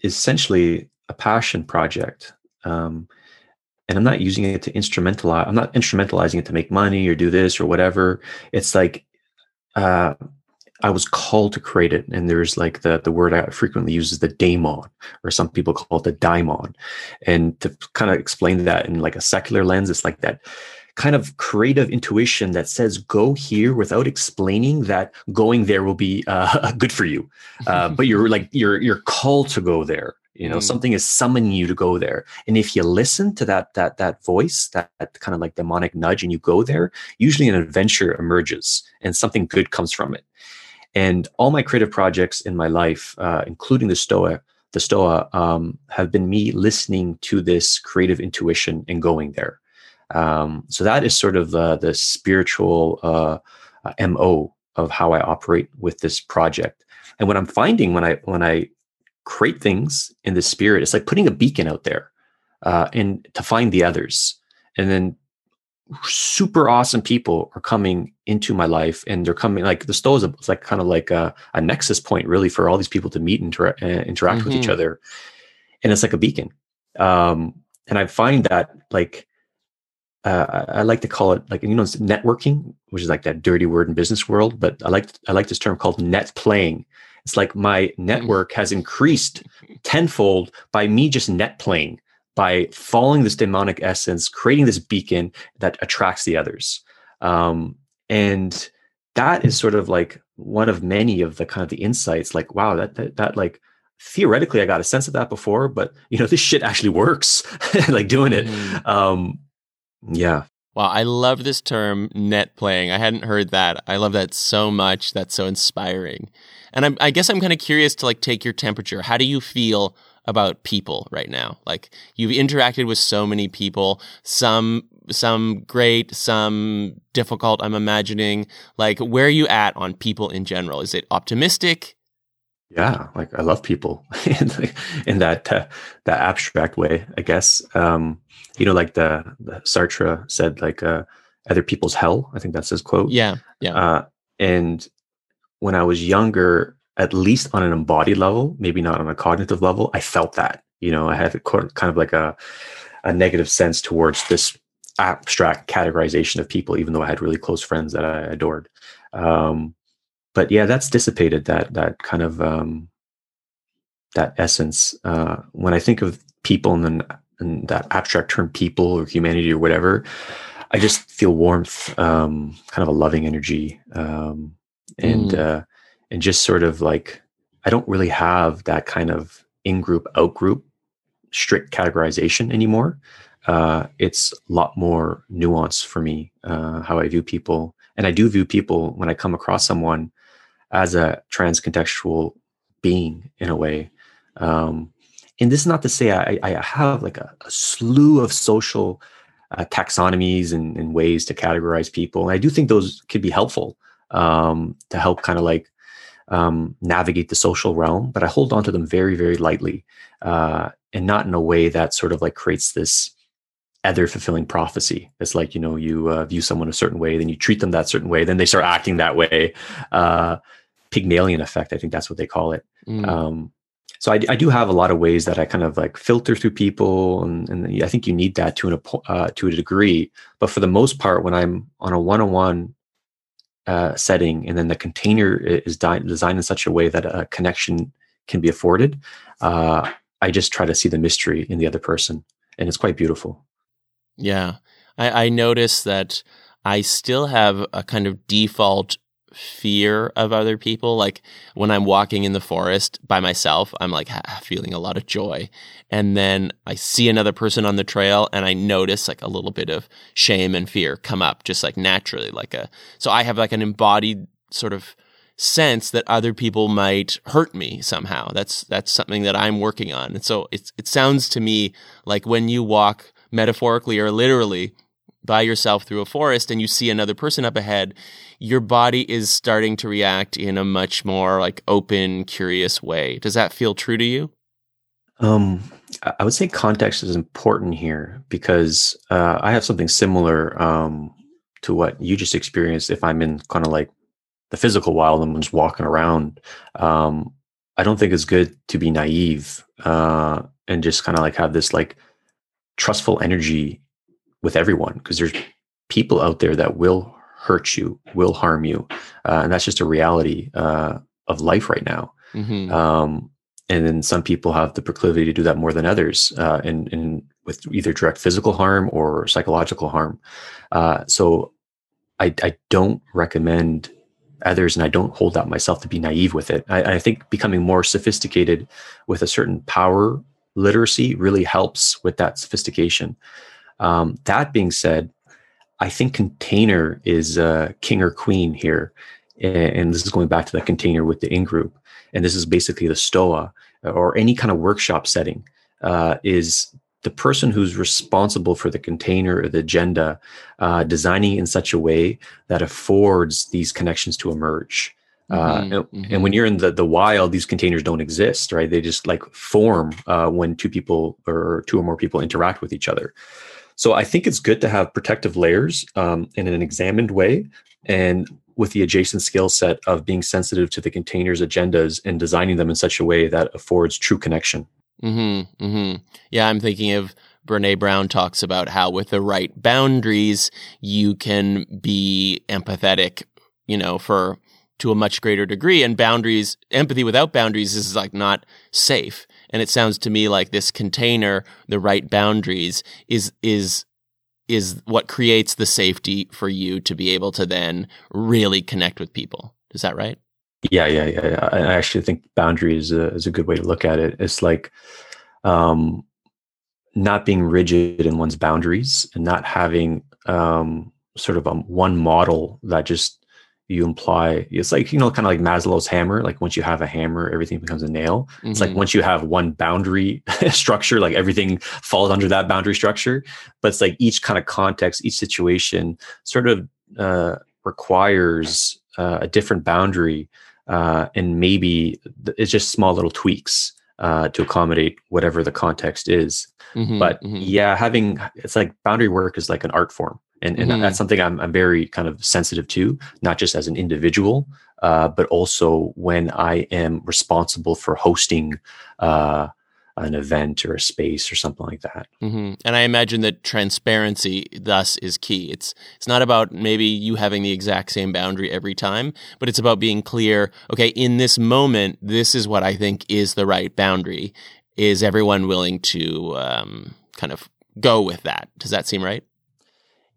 is essentially a passion project. Um, and I'm not using it to instrumentalize. I'm not instrumentalizing it to make money or do this or whatever. It's like uh, I was called to create it, and there's like the the word I frequently use is the daemon, or some people call it the daimon. And to kind of explain that in like a secular lens, it's like that kind of creative intuition that says go here without explaining that going there will be uh, good for you uh, but you're like you're you're called to go there you know mm. something is summoning you to go there and if you listen to that that that voice that, that kind of like daemonic nudge and you go there usually an adventure emerges and something good comes from it and all my creative projects in my life uh, including the stoa the stoa um, have been me listening to this creative intuition and going there um, so that is sort of the, the spiritual uh, uh, mo of how I operate with this project. And what I'm finding when I when I create things in the spirit, it's like putting a beacon out there uh, and to find the others. And then super awesome people are coming into my life and they're coming like the stoa is like kind of like a, a, nexus point really for all these people to meet and inter- uh, interact mm-hmm. with each mm-hmm. other and it's like a beacon um, and i find that like uh, I like to call it like you know networking, which is like that dirty word in business world. But I like I like this term called net playing. It's like my network has increased tenfold by me just net playing, by following this daemonic essence, creating this beacon that attracts the others. Um, and that is sort of like one of many of the kind of the insights. Like, wow, that that, that like theoretically I got a sense of that before, but you know this shit actually works. like doing it. Mm. Um, yeah. Wow, I love this term net playing. I hadn't heard that. I love that so much. That's so inspiring. And I'm, I guess I'm kind of curious to like take your temperature. How do you feel about people right now? Like you've interacted with so many people, some some great, some difficult, I'm imagining. Like where are you at on people in general? Is it optimistic? Yeah, like I love people in, in that uh, that abstract way, I guess. Um, you know, like the, the Sartre said, like uh, other people's hell. I think that's his quote. Yeah, yeah. Uh, and when I was younger, at least on an embodied level, maybe not on a cognitive level, I felt that. You know, I had a, kind of like a a negative sense towards this abstract categorization of people, even though I had really close friends that I adored. Um, but yeah, that's dissipated. That that kind of um, that essence. Uh, when I think of people and then and that abstract term people or humanity or whatever i just feel warmth um, kind of a loving energy um, and mm. uh, and just sort of like i don't really have that kind of in group out group strict categorization anymore uh, it's a lot more nuance for me uh, how i view people and i do view people when i come across someone as a trans contextual being in a way um, and this is not to say I, I have like a, a slew of social uh, taxonomies and, and, ways to categorize people. And I do think those could be helpful um, to help kind of like um, navigate the social realm, but I hold on to them very, very lightly uh, and not in a way that sort of like creates this other fulfilling prophecy. It's like, you know, you uh, view someone a certain way, then you treat them that certain way, then they start acting that way. Uh, Pygmalion effect, I think that's what they call it. Mm. Um, so I, I, do have a lot of ways that I kind of like filter through people, and, and I think you need that to an uh, to a degree. But for the most part, when I'm on a one-on-one uh, setting, and then the container is di- designed in such a way that a connection can be afforded, uh, I just try to see the mystery in the other person, and it's quite beautiful. Yeah, I, I notice that I still have a kind of default fear of other people. Like when I'm walking in the forest by myself, I'm like ha- feeling a lot of joy. And then I see another person on the trail and I notice like a little bit of shame and fear come up just like naturally, like a, so I have like an embodied sort of sense that other people might hurt me somehow. That's that's something that I'm working on. And so it it sounds to me like when you walk metaphorically or literally by yourself through a forest and you see another person up ahead, your body is starting to react in a much more like open, curious way. Does that feel true to you? Um, I would say context is important here because uh, I have something similar um, to what you just experienced. If I'm in kind of like the physical wild and I'm just walking around, um, I don't think it's good to be naive uh, and just kind of like have this like trustful energy with everyone because there's people out there that will hurt you, will harm you, uh, and that's just a reality uh, of life right now. Mm-hmm. Um, and then some people have the proclivity to do that more than others, uh, and, and with either direct physical harm or psychological harm. Uh, so I, I don't recommend others, and I don't hold out myself to be naive with it. I, I think becoming more sophisticated with a certain power literacy really helps with that sophistication. Um, that being said, I think container is uh, king or queen here. And this is going back to that container with the in group. And this is basically the STOA or any kind of workshop setting uh, is the person who's responsible for the container or the agenda uh, designing in such a way that affords these connections to emerge. Uh, mm-hmm, and, mm-hmm. and, when you're in the, the wild, these containers don't exist, right? They just like form uh, when two people or two or more people interact with each other. So I think it's good to have protective layers um, in an examined way and with the adjacent skill set of being sensitive to the container's agendas and designing them in such a way that affords true connection. Mm-hmm, mm-hmm. Yeah, I'm thinking of Brene Brown talks about how with the right boundaries, you can be empathetic, you know, for to a much greater degree. And boundaries, empathy without boundaries is like not safe. And it sounds to me like this container, the right boundaries is, is, is what creates the safety for you to be able to then really connect with people. Is that right? Yeah, yeah, yeah. I actually think boundary is a, is a good way to look at it. It's like, um, not being rigid in one's boundaries and not having um, sort of a one model that just you imply it's like you know kind of like maslow's hammer like once you have a hammer everything becomes a nail mm-hmm. it's like mm-hmm. once you have one boundary structure like everything falls under that boundary structure but it's like each kind of context each situation sort of uh, requires uh, a different boundary uh, and maybe it's just small little tweaks uh, to accommodate whatever the context is mm-hmm, but mm-hmm. yeah having it's like boundary work is like an art form and, and mm-hmm. that's something I'm, I'm very kind of sensitive to not just as an individual uh, but also when i am responsible for hosting uh, an event or a space or something like that. Mm-hmm. and i imagine that transparency thus is key. It's it's not about maybe you having the exact same boundary every time but it's about being clear okay in this moment this is what i think is the right boundary. Is everyone willing to um, kind of go with that? Does that seem right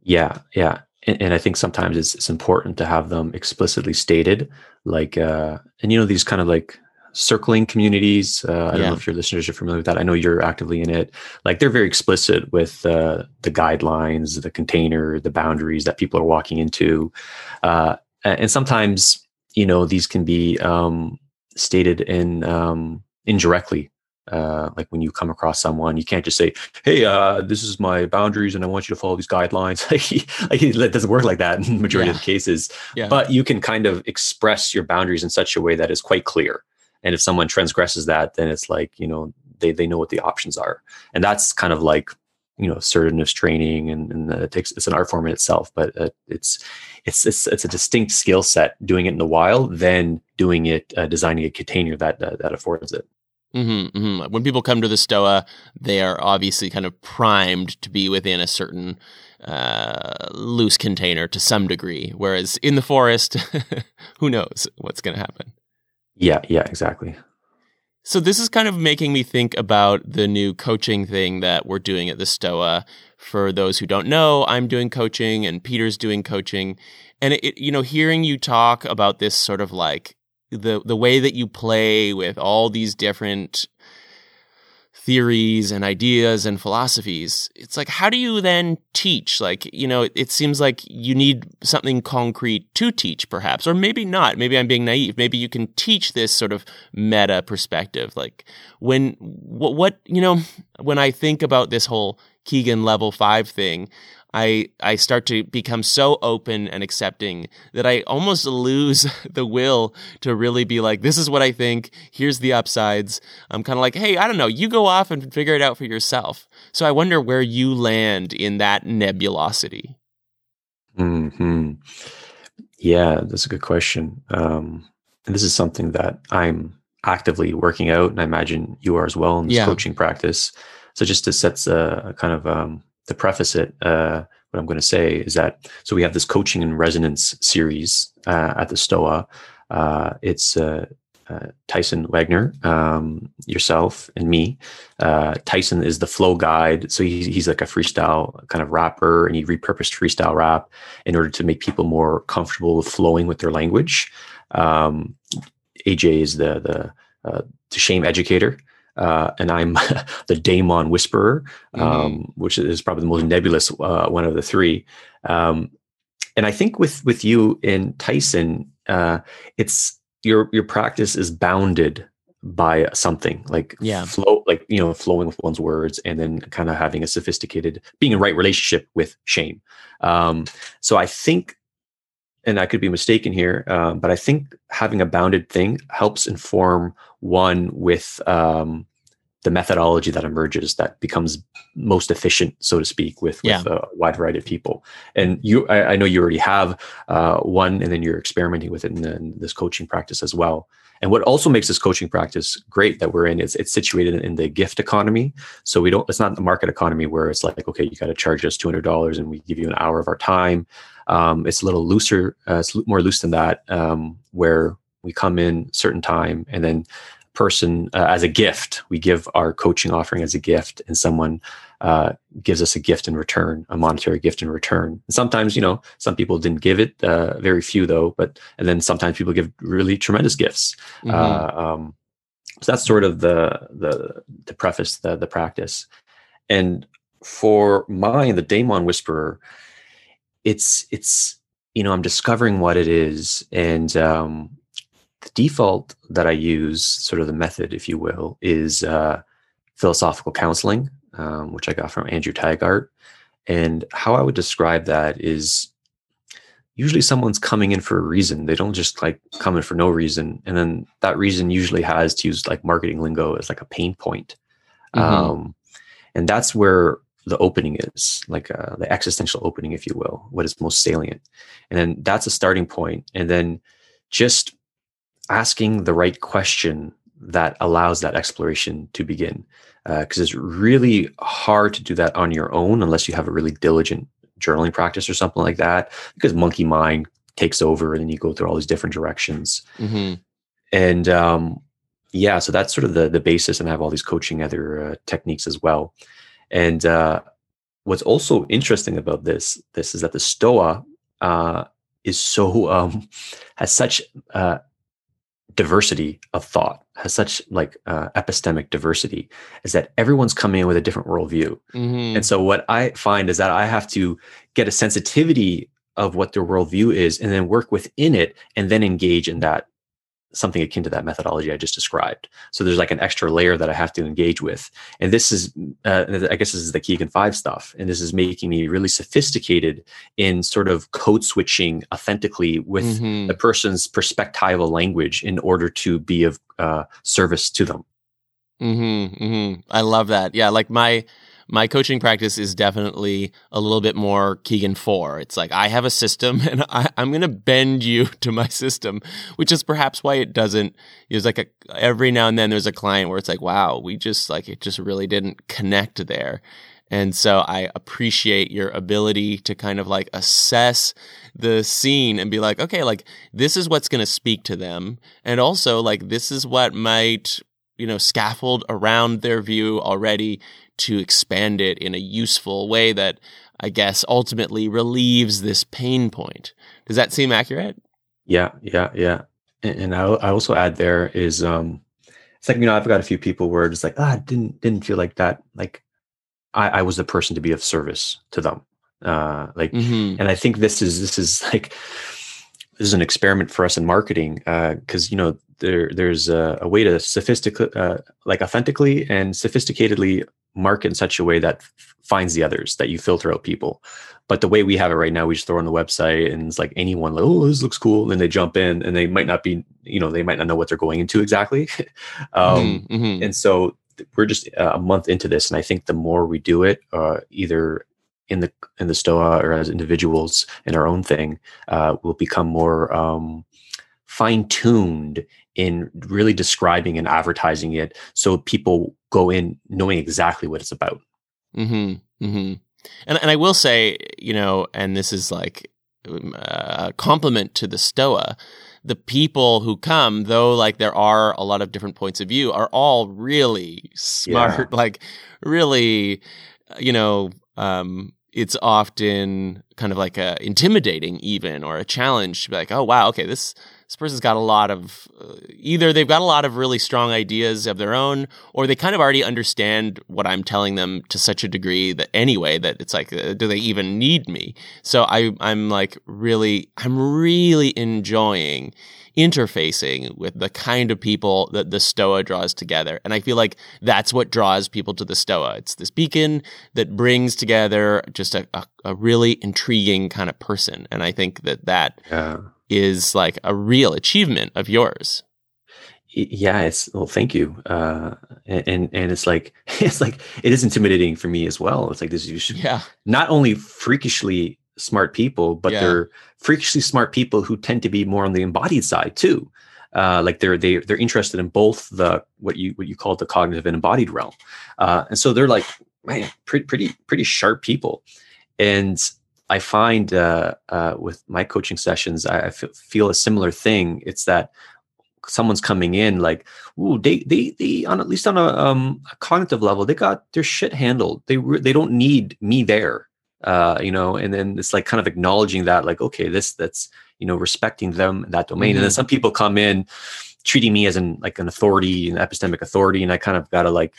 yeah, yeah. And, and, I think sometimes it's, it's important to have them explicitly stated, like, uh, and you know, these kind of like circling communities. Uh, I yeah. don't know if your listeners are familiar with that. I know you're actively in it. Like, they're very explicit with uh, the guidelines, the container, the boundaries that people are walking into. Uh, and sometimes, you know, these can be um, stated in um, indirectly uh, like when you come across someone, you can't just say, "Hey, uh, this is my boundaries, and I want you to follow these guidelines." like, it doesn't work like that in the majority yeah. of the cases. Yeah. But you can kind of express your boundaries in such a way that is quite clear. And if someone transgresses that, then it's like you know they they know what the options are, and that's kind of like you know assertiveness training, and, and it takes it's an art form in itself, but uh, it's it's it's it's a distinct skill set doing it in the wild than doing it uh, designing a container that that affords it. Mm-hmm, mm-hmm. When people come to the Stoa, they are obviously kind of primed to be within a certain uh, loose container to some degree. Whereas in the forest, who knows what's going to happen? Yeah, yeah, exactly. So this is kind of making me think about the new coaching thing that we're doing at the Stoa. For those who don't know, I'm doing coaching and Peter's doing coaching. And it, you know, hearing you talk about this sort of like the the way that you play with all these different theories and ideas and philosophies. It's like, how do you then teach? Like, you know, it, it, seems like you need something concrete to teach, perhaps, or maybe not. Maybe I'm being naive. Maybe you can teach this sort of meta perspective. Like, when, what, what you know, when I think about this whole Kegan level five thing, I I start to become so open and accepting that I almost lose the will to really be like, this is what I think. Here's the upsides. I'm kind of like, hey, I don't know. You go off and figure it out for yourself. So I wonder where you land in that nebulosity. Hmm. Yeah, that's a good question. Um, and this is something that I'm actively working out, and I imagine you are as well in this yeah. coaching practice. So just to set a, a kind of um, to preface it, uh, what I'm going to say is that so we have this coaching and resonance series uh, at the Stoa. Uh, it's uh, uh Tyson Wagner, um, yourself, and me. Uh, Tyson is the flow guide, so he's, he's like a freestyle kind of rapper, and he repurposed freestyle rap in order to make people more comfortable with flowing with their language. Um, AJ is the the uh, the shame educator uh, and I'm the Daemon Whisperer, um, mm-hmm. which is probably the most nebulous uh, one of the three. Um, and I think with with you in Tyson, uh, it's your your practice is bounded by something like yeah flow like you know flowing with one's words and then kind of having a sophisticated being in right relationship with shame um so i think and i could be mistaken here um, but i think having a bounded thing helps inform one with um the methodology that emerges that becomes most efficient, so to speak, with, yeah. with a wide variety of people. And you, I, I know you already have uh, one, and then you're experimenting with it in, in, this coaching practice as well. And what also makes this coaching practice great that we're in is it's situated in the gift economy. So we don't, it's not the market economy where it's like, okay, you got to charge us $200 and we give you an hour of our time. Um, it's a little looser, uh, it's more loose than that, um, where we come in certain time and then person uh, as a gift. We give our coaching offering as a gift, and someone uh, gives us a gift in return, a monetary gift in return. And sometimes, you know, some people didn't give it, uh, very few though. But and then sometimes people give really tremendous gifts. Mm-hmm. Uh, um, so that's sort of the the the preface the the practice. And for mine, the Daemon Whisperer, it's it's you know I'm discovering what it is, and um, the default that I use, sort of the method, if you will, is uh, philosophical counseling, um, which I got from Andrew Taggart. And how I would describe that is usually someone's coming in for a reason. They don't just like come in for no reason. And then that reason usually has to use like marketing lingo as like a pain point. Mm-hmm. Um, and that's where the opening is, like uh, the existential opening, if you will, what is most salient. And then that's a starting point. And then just asking the right question that allows that exploration to begin. Because uh, it's really hard to do that on your own unless you have a really diligent journaling practice or something like that. Because monkey mind takes over and then you go through all these different directions. Mm-hmm. And um, yeah, so that's sort of the the basis. And I have all these coaching other uh, techniques as well. And uh, what's also interesting about this this is that the Stoa uh, is so um, has such uh, diversity of thought has such like uh, epistemic diversity is that everyone's coming in with a different worldview mm-hmm. and so what i find is that i have to get a sensitivity of what their worldview is and then work within it and then engage in that something akin to that methodology I just described. So there's like an extra layer that I have to engage with. And this is, uh, I guess this is the Kegan 5 stuff. And this is making me really sophisticated in sort of code switching authentically with mm-hmm. the person's perspectival language in order to be of uh, service to them. Mm-hmm, mm-hmm. I love that. Yeah. Like my, my coaching practice is definitely a little bit more Kegan 4. It's like I have a system and I, am going to bend you to my system, which is perhaps why it doesn't. It's like a, every now and then there's a client where it's like, wow, we just like it just really didn't connect there. And so I appreciate your ability to kind of like assess the scene and be like, okay, like this is what's going to speak to them. And also like this is what might, you know, scaffold around their view already to expand it in a useful way that I guess ultimately relieves this pain point. Does that seem accurate? Yeah, yeah, yeah. And, and I, I also add there is um, it's like you know I've got a few people where it's like ah didn't didn't feel like that like I, I was the person to be of service to them uh like Mhm. and I think this is this is like this is an experiment for us in marketing because you know there there's a, a way to sophisticate uh, like authentically and sophisticatedly market in such a way that f- finds the others that you filter out people but the way we have it right now we just throw on the website and it's like anyone like oh this looks cool and they jump in and they might not be you know they might not know what they're going into exactly um Mhm, mhm. and so we're just uh, a month into this and i think the more we do it uh, either in the in the stoa or as individuals in our own thing uh, we'll become more um, fine-tuned in really describing and advertising it so people go in knowing exactly what it's about hmm hmm And and I will say, you know, and this is like um, a compliment to the Stoa. The people who come, though, like there are a lot of different points of view, are all really smart. Like, really, you know, um, it's often kind of like a intimidating, even or a challenge to be like, oh wow, okay, this this person's got a lot of uh, either they've got a lot of really strong ideas of their own or they kind of already understand what I'm telling them to such a degree that anyway that it's like uh, do they even need me? So I I'm like really I'm really enjoying interfacing with the kind of people that the stoa draws together. And I feel like that's what draws people to the stoa. It's this beacon that brings together just a, a, a really intriguing kind of person. And I think that that yeah. is like a real achievement of yours. yeah it's well thank you. Uh and and it's like it's like it is intimidating for me as well. It's like this you should Yeah. not only freakishly smart people but Yeah. they're freakishly smart people who tend to be more on the embodied side too. Uh like they're they, they're interested in both the what you what you call the cognitive and embodied realm. Uh and so they're like man pretty pretty pretty sharp people. And i find uh uh with my coaching sessions i, I f- feel a similar thing. It's that someone's coming in like ooh they they they on at least on a um a cognitive level they got their shit handled. They re- they don't need me there uh you know and then it's like kind of acknowledging that like okay this that's you know respecting them that domain and then Mhm. some people come in treating me as an like an authority an epistemic authority and i kind of got to like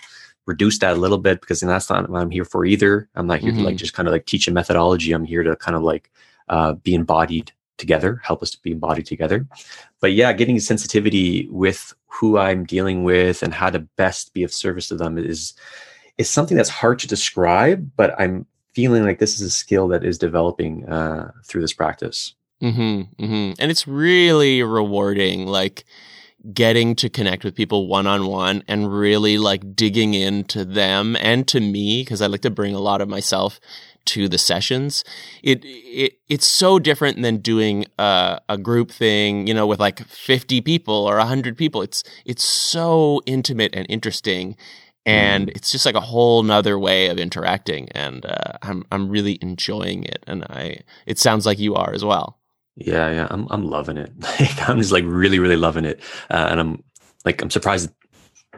reduce that a little bit because then that's not what i'm here for either i'm not here to like Mhm. just kind of like teach a methodology i'm here to kind of like uh be embodied together help us to be embodied together but yeah getting sensitivity with who i'm dealing with and how to best be of service to them is is something that's hard to describe but i'm feeling like this is a skill that is developing uh, through this practice hmm hmm And it's really rewarding, like getting to connect with people one on one and really like digging into them and to me because I like to bring a lot of myself to the sessions. It it it's so different than doing a, a group thing, you know, with like 50 people or 100 people. It's it's so intimate and interesting and it's just like a whole nother way of interacting and uh, I'm I'm really enjoying it and I it sounds like you are as well. yeah yeah i'm, I'm loving it like, i'm just like really really loving it uh, and i'm like i'm surprised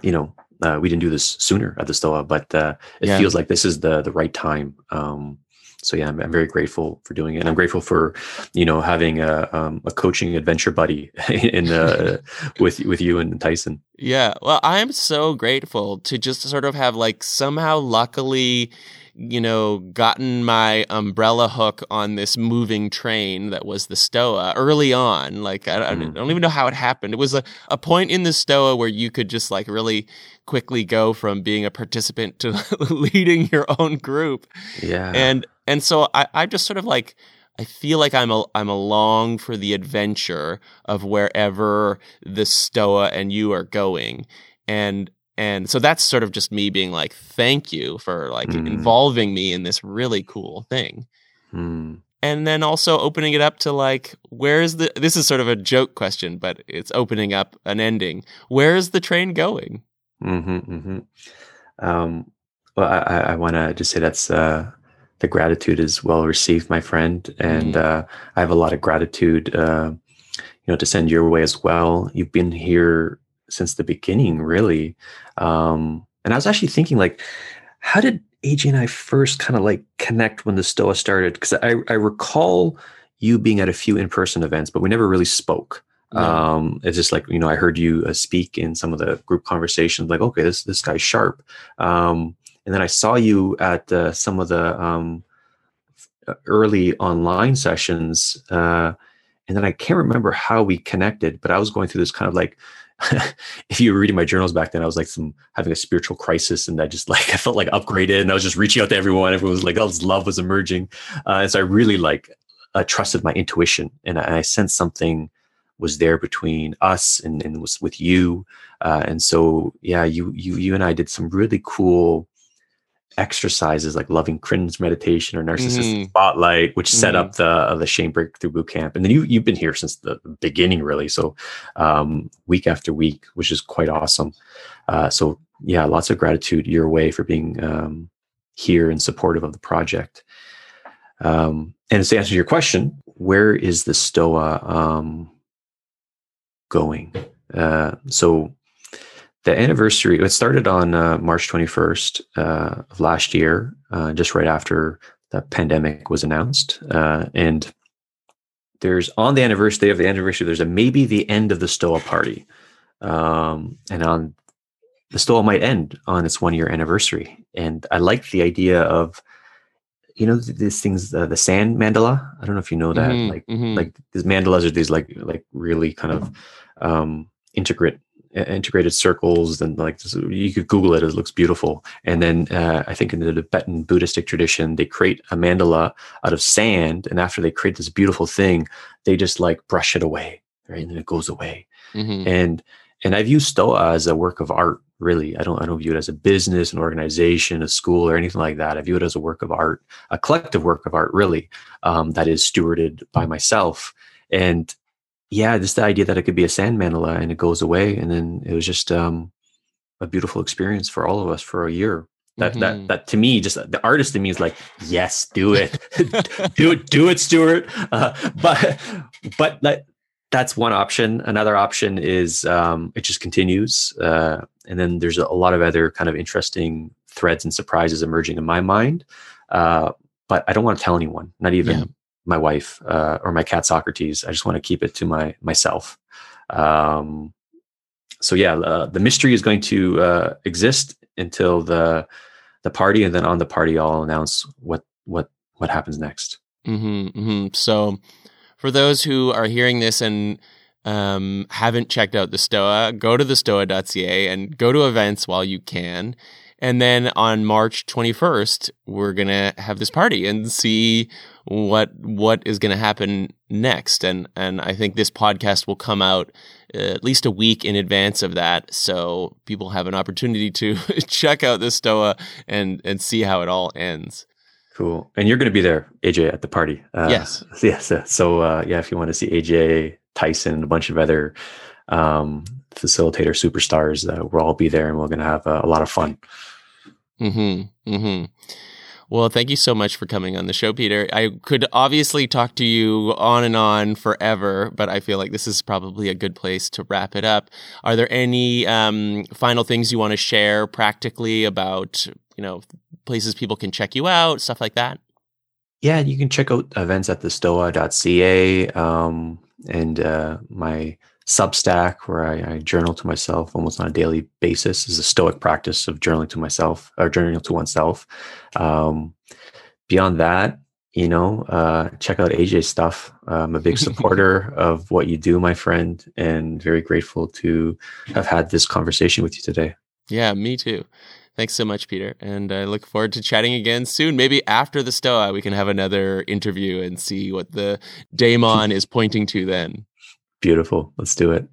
you know uh, we didn't do this sooner at the stoa but uh, it Yeah. feels like this is the the right time um, so yeah I'm, I'm very grateful for doing it and i'm grateful for you know having a, um, a coaching adventure buddy in uh, with with you and tyson Yeah. Well, I'm so grateful to just sort of have like somehow luckily, you know, gotten my umbrella hook on this moving train that was the Stoa early on. Like, I, I Mm. don't even know how it happened. It was a, a point in the Stoa where you could just like really quickly go from being a participant to leading your own group yeah and and so I, I just sort of like I feel like I'm a, I'm along for the adventure of wherever the Stoa and you are going, and and so that's sort of just me being like, thank you for like Mm. involving me in this really cool thing, Hmm. and then also opening it up to like, where's the this is sort of a joke question, but it's opening up an ending. Where's the train going? hmm hmm Um, well, I, I, I want to just say that's uh, the gratitude is well received, my friend, and uh, I have a lot of gratitude, uh, you know, to send your way as well. You've been here since the beginning, really, um, and I was actually thinking, like, how did AJ and I first kind of like connect when the Stoa started? Because I, I recall you being at a few in-person events, but we never really spoke. Um, it's just like you know, I heard you uh, speak in some of the group conversations. Like, okay, this this guy's sharp. Um, and then I saw you at uh, some of the um, early online sessions, uh, and then I can't remember how we connected. But I was going through this kind of like, if you were reading my journals back then, I was like some having a spiritual crisis, and I just like I felt like upgraded, and I was just reaching out to everyone. Everyone was like, "Oh, this love was emerging," uh, and so I really like uh, trusted my intuition, and I, I sensed something was there between us and, and was with you. Uh, and so, yeah, you, you, you and I did some really cool exercises like loving cringe meditation or narcissistic mm-hmm. spotlight, which mm-hmm. set up the uh, the shame breakthrough boot camp. And then you you've been here since the beginning, really. So um, week after week, which is quite awesome. Uh, so yeah, lots of gratitude your way for being um, here and supportive of the project. Um, and to answer your question, where is the Stoa um, going? Uh, so the anniversary it started on uh, march 21st uh, of last year uh, just right after the pandemic was announced. Uh, and there's on the anniversary of the anniversary there's a maybe the end of the stoa party. Um, and on the stoa might end on its one year anniversary. And i like the idea of you know these things uh, the sand mandala? I don't know if you know that. Mm-hmm, like mm-hmm. like these mandalas are these like like really kind of um integrate integrated circles and like you could google it it looks beautiful. And then uh, i think in the tibetan buddhistic tradition they create a mandala out of sand and after they create this beautiful thing they just like brush it away right? And then it goes away. Mm-hmm. and and i view stoa as a work of art really. I don't i don't view it as a business an organization a school or anything like that. I view it as a work of art a collective work of art really um, that is stewarded by myself. And yeah, just the idea that it could be a sand mandala and it goes away, and then it was just um, a beautiful experience for all of us for a year. That mm-hmm. that that to me, just the artist in me is like, yes, do it, do it, do it, Stuart. Uh, but but that that's one option. Another option is um, it just continues, uh, and then there's a, lot of other kind of interesting threads and surprises emerging in my mind. Uh, but I don't want to tell anyone, not even yeah my wife uh, or my cat Socrates. I just want to keep it to my myself. Um, so yeah, uh, the mystery is going to uh, exist until the the party, and then on the party, I'll announce what what what happens next. Mm-hmm, mm-hmm. So, for those who are hearing this and um, haven't checked out the Stoa, go to thestoa.ca and go to events while you can. And then on March 21st, we're going to have this party and see what what is going to happen next. And and I think this podcast will come out uh, at least a week in advance of that, so people have an opportunity to check out the Stoa and and see how it all ends. Cool. And you're going to be there, AJ, at the party. Uh, yes. Yes. So, so uh, yeah, if you want to see AJ, Tyson, and a bunch of other um, facilitator superstars, uh, we'll all be there and we're going to have a lot of fun. Mm-hmm. Mm-hmm. Well, thank you so much for coming on the show, Peter. I could obviously talk to you on and on forever, but I feel like this is probably a good place to wrap it up. Are there any um, final things you want to share practically about, you know, places people can check you out, stuff like that? Yeah, you can check out events at thestoa.ca um, and uh, my Substack, where I, I, journal to myself almost on a daily basis, is a stoic practice of journaling to myself or journaling to oneself. Um, beyond that, you know, uh, check out AJ's stuff. I'm a big supporter of what you do, my friend, and very grateful to have had this conversation with you today. Yeah, me too. Thanks so much, Peter. And I look forward to chatting again soon. Maybe after the Stoa, we can have another interview and see what the daemon is pointing to then. Beautiful. Let's do it.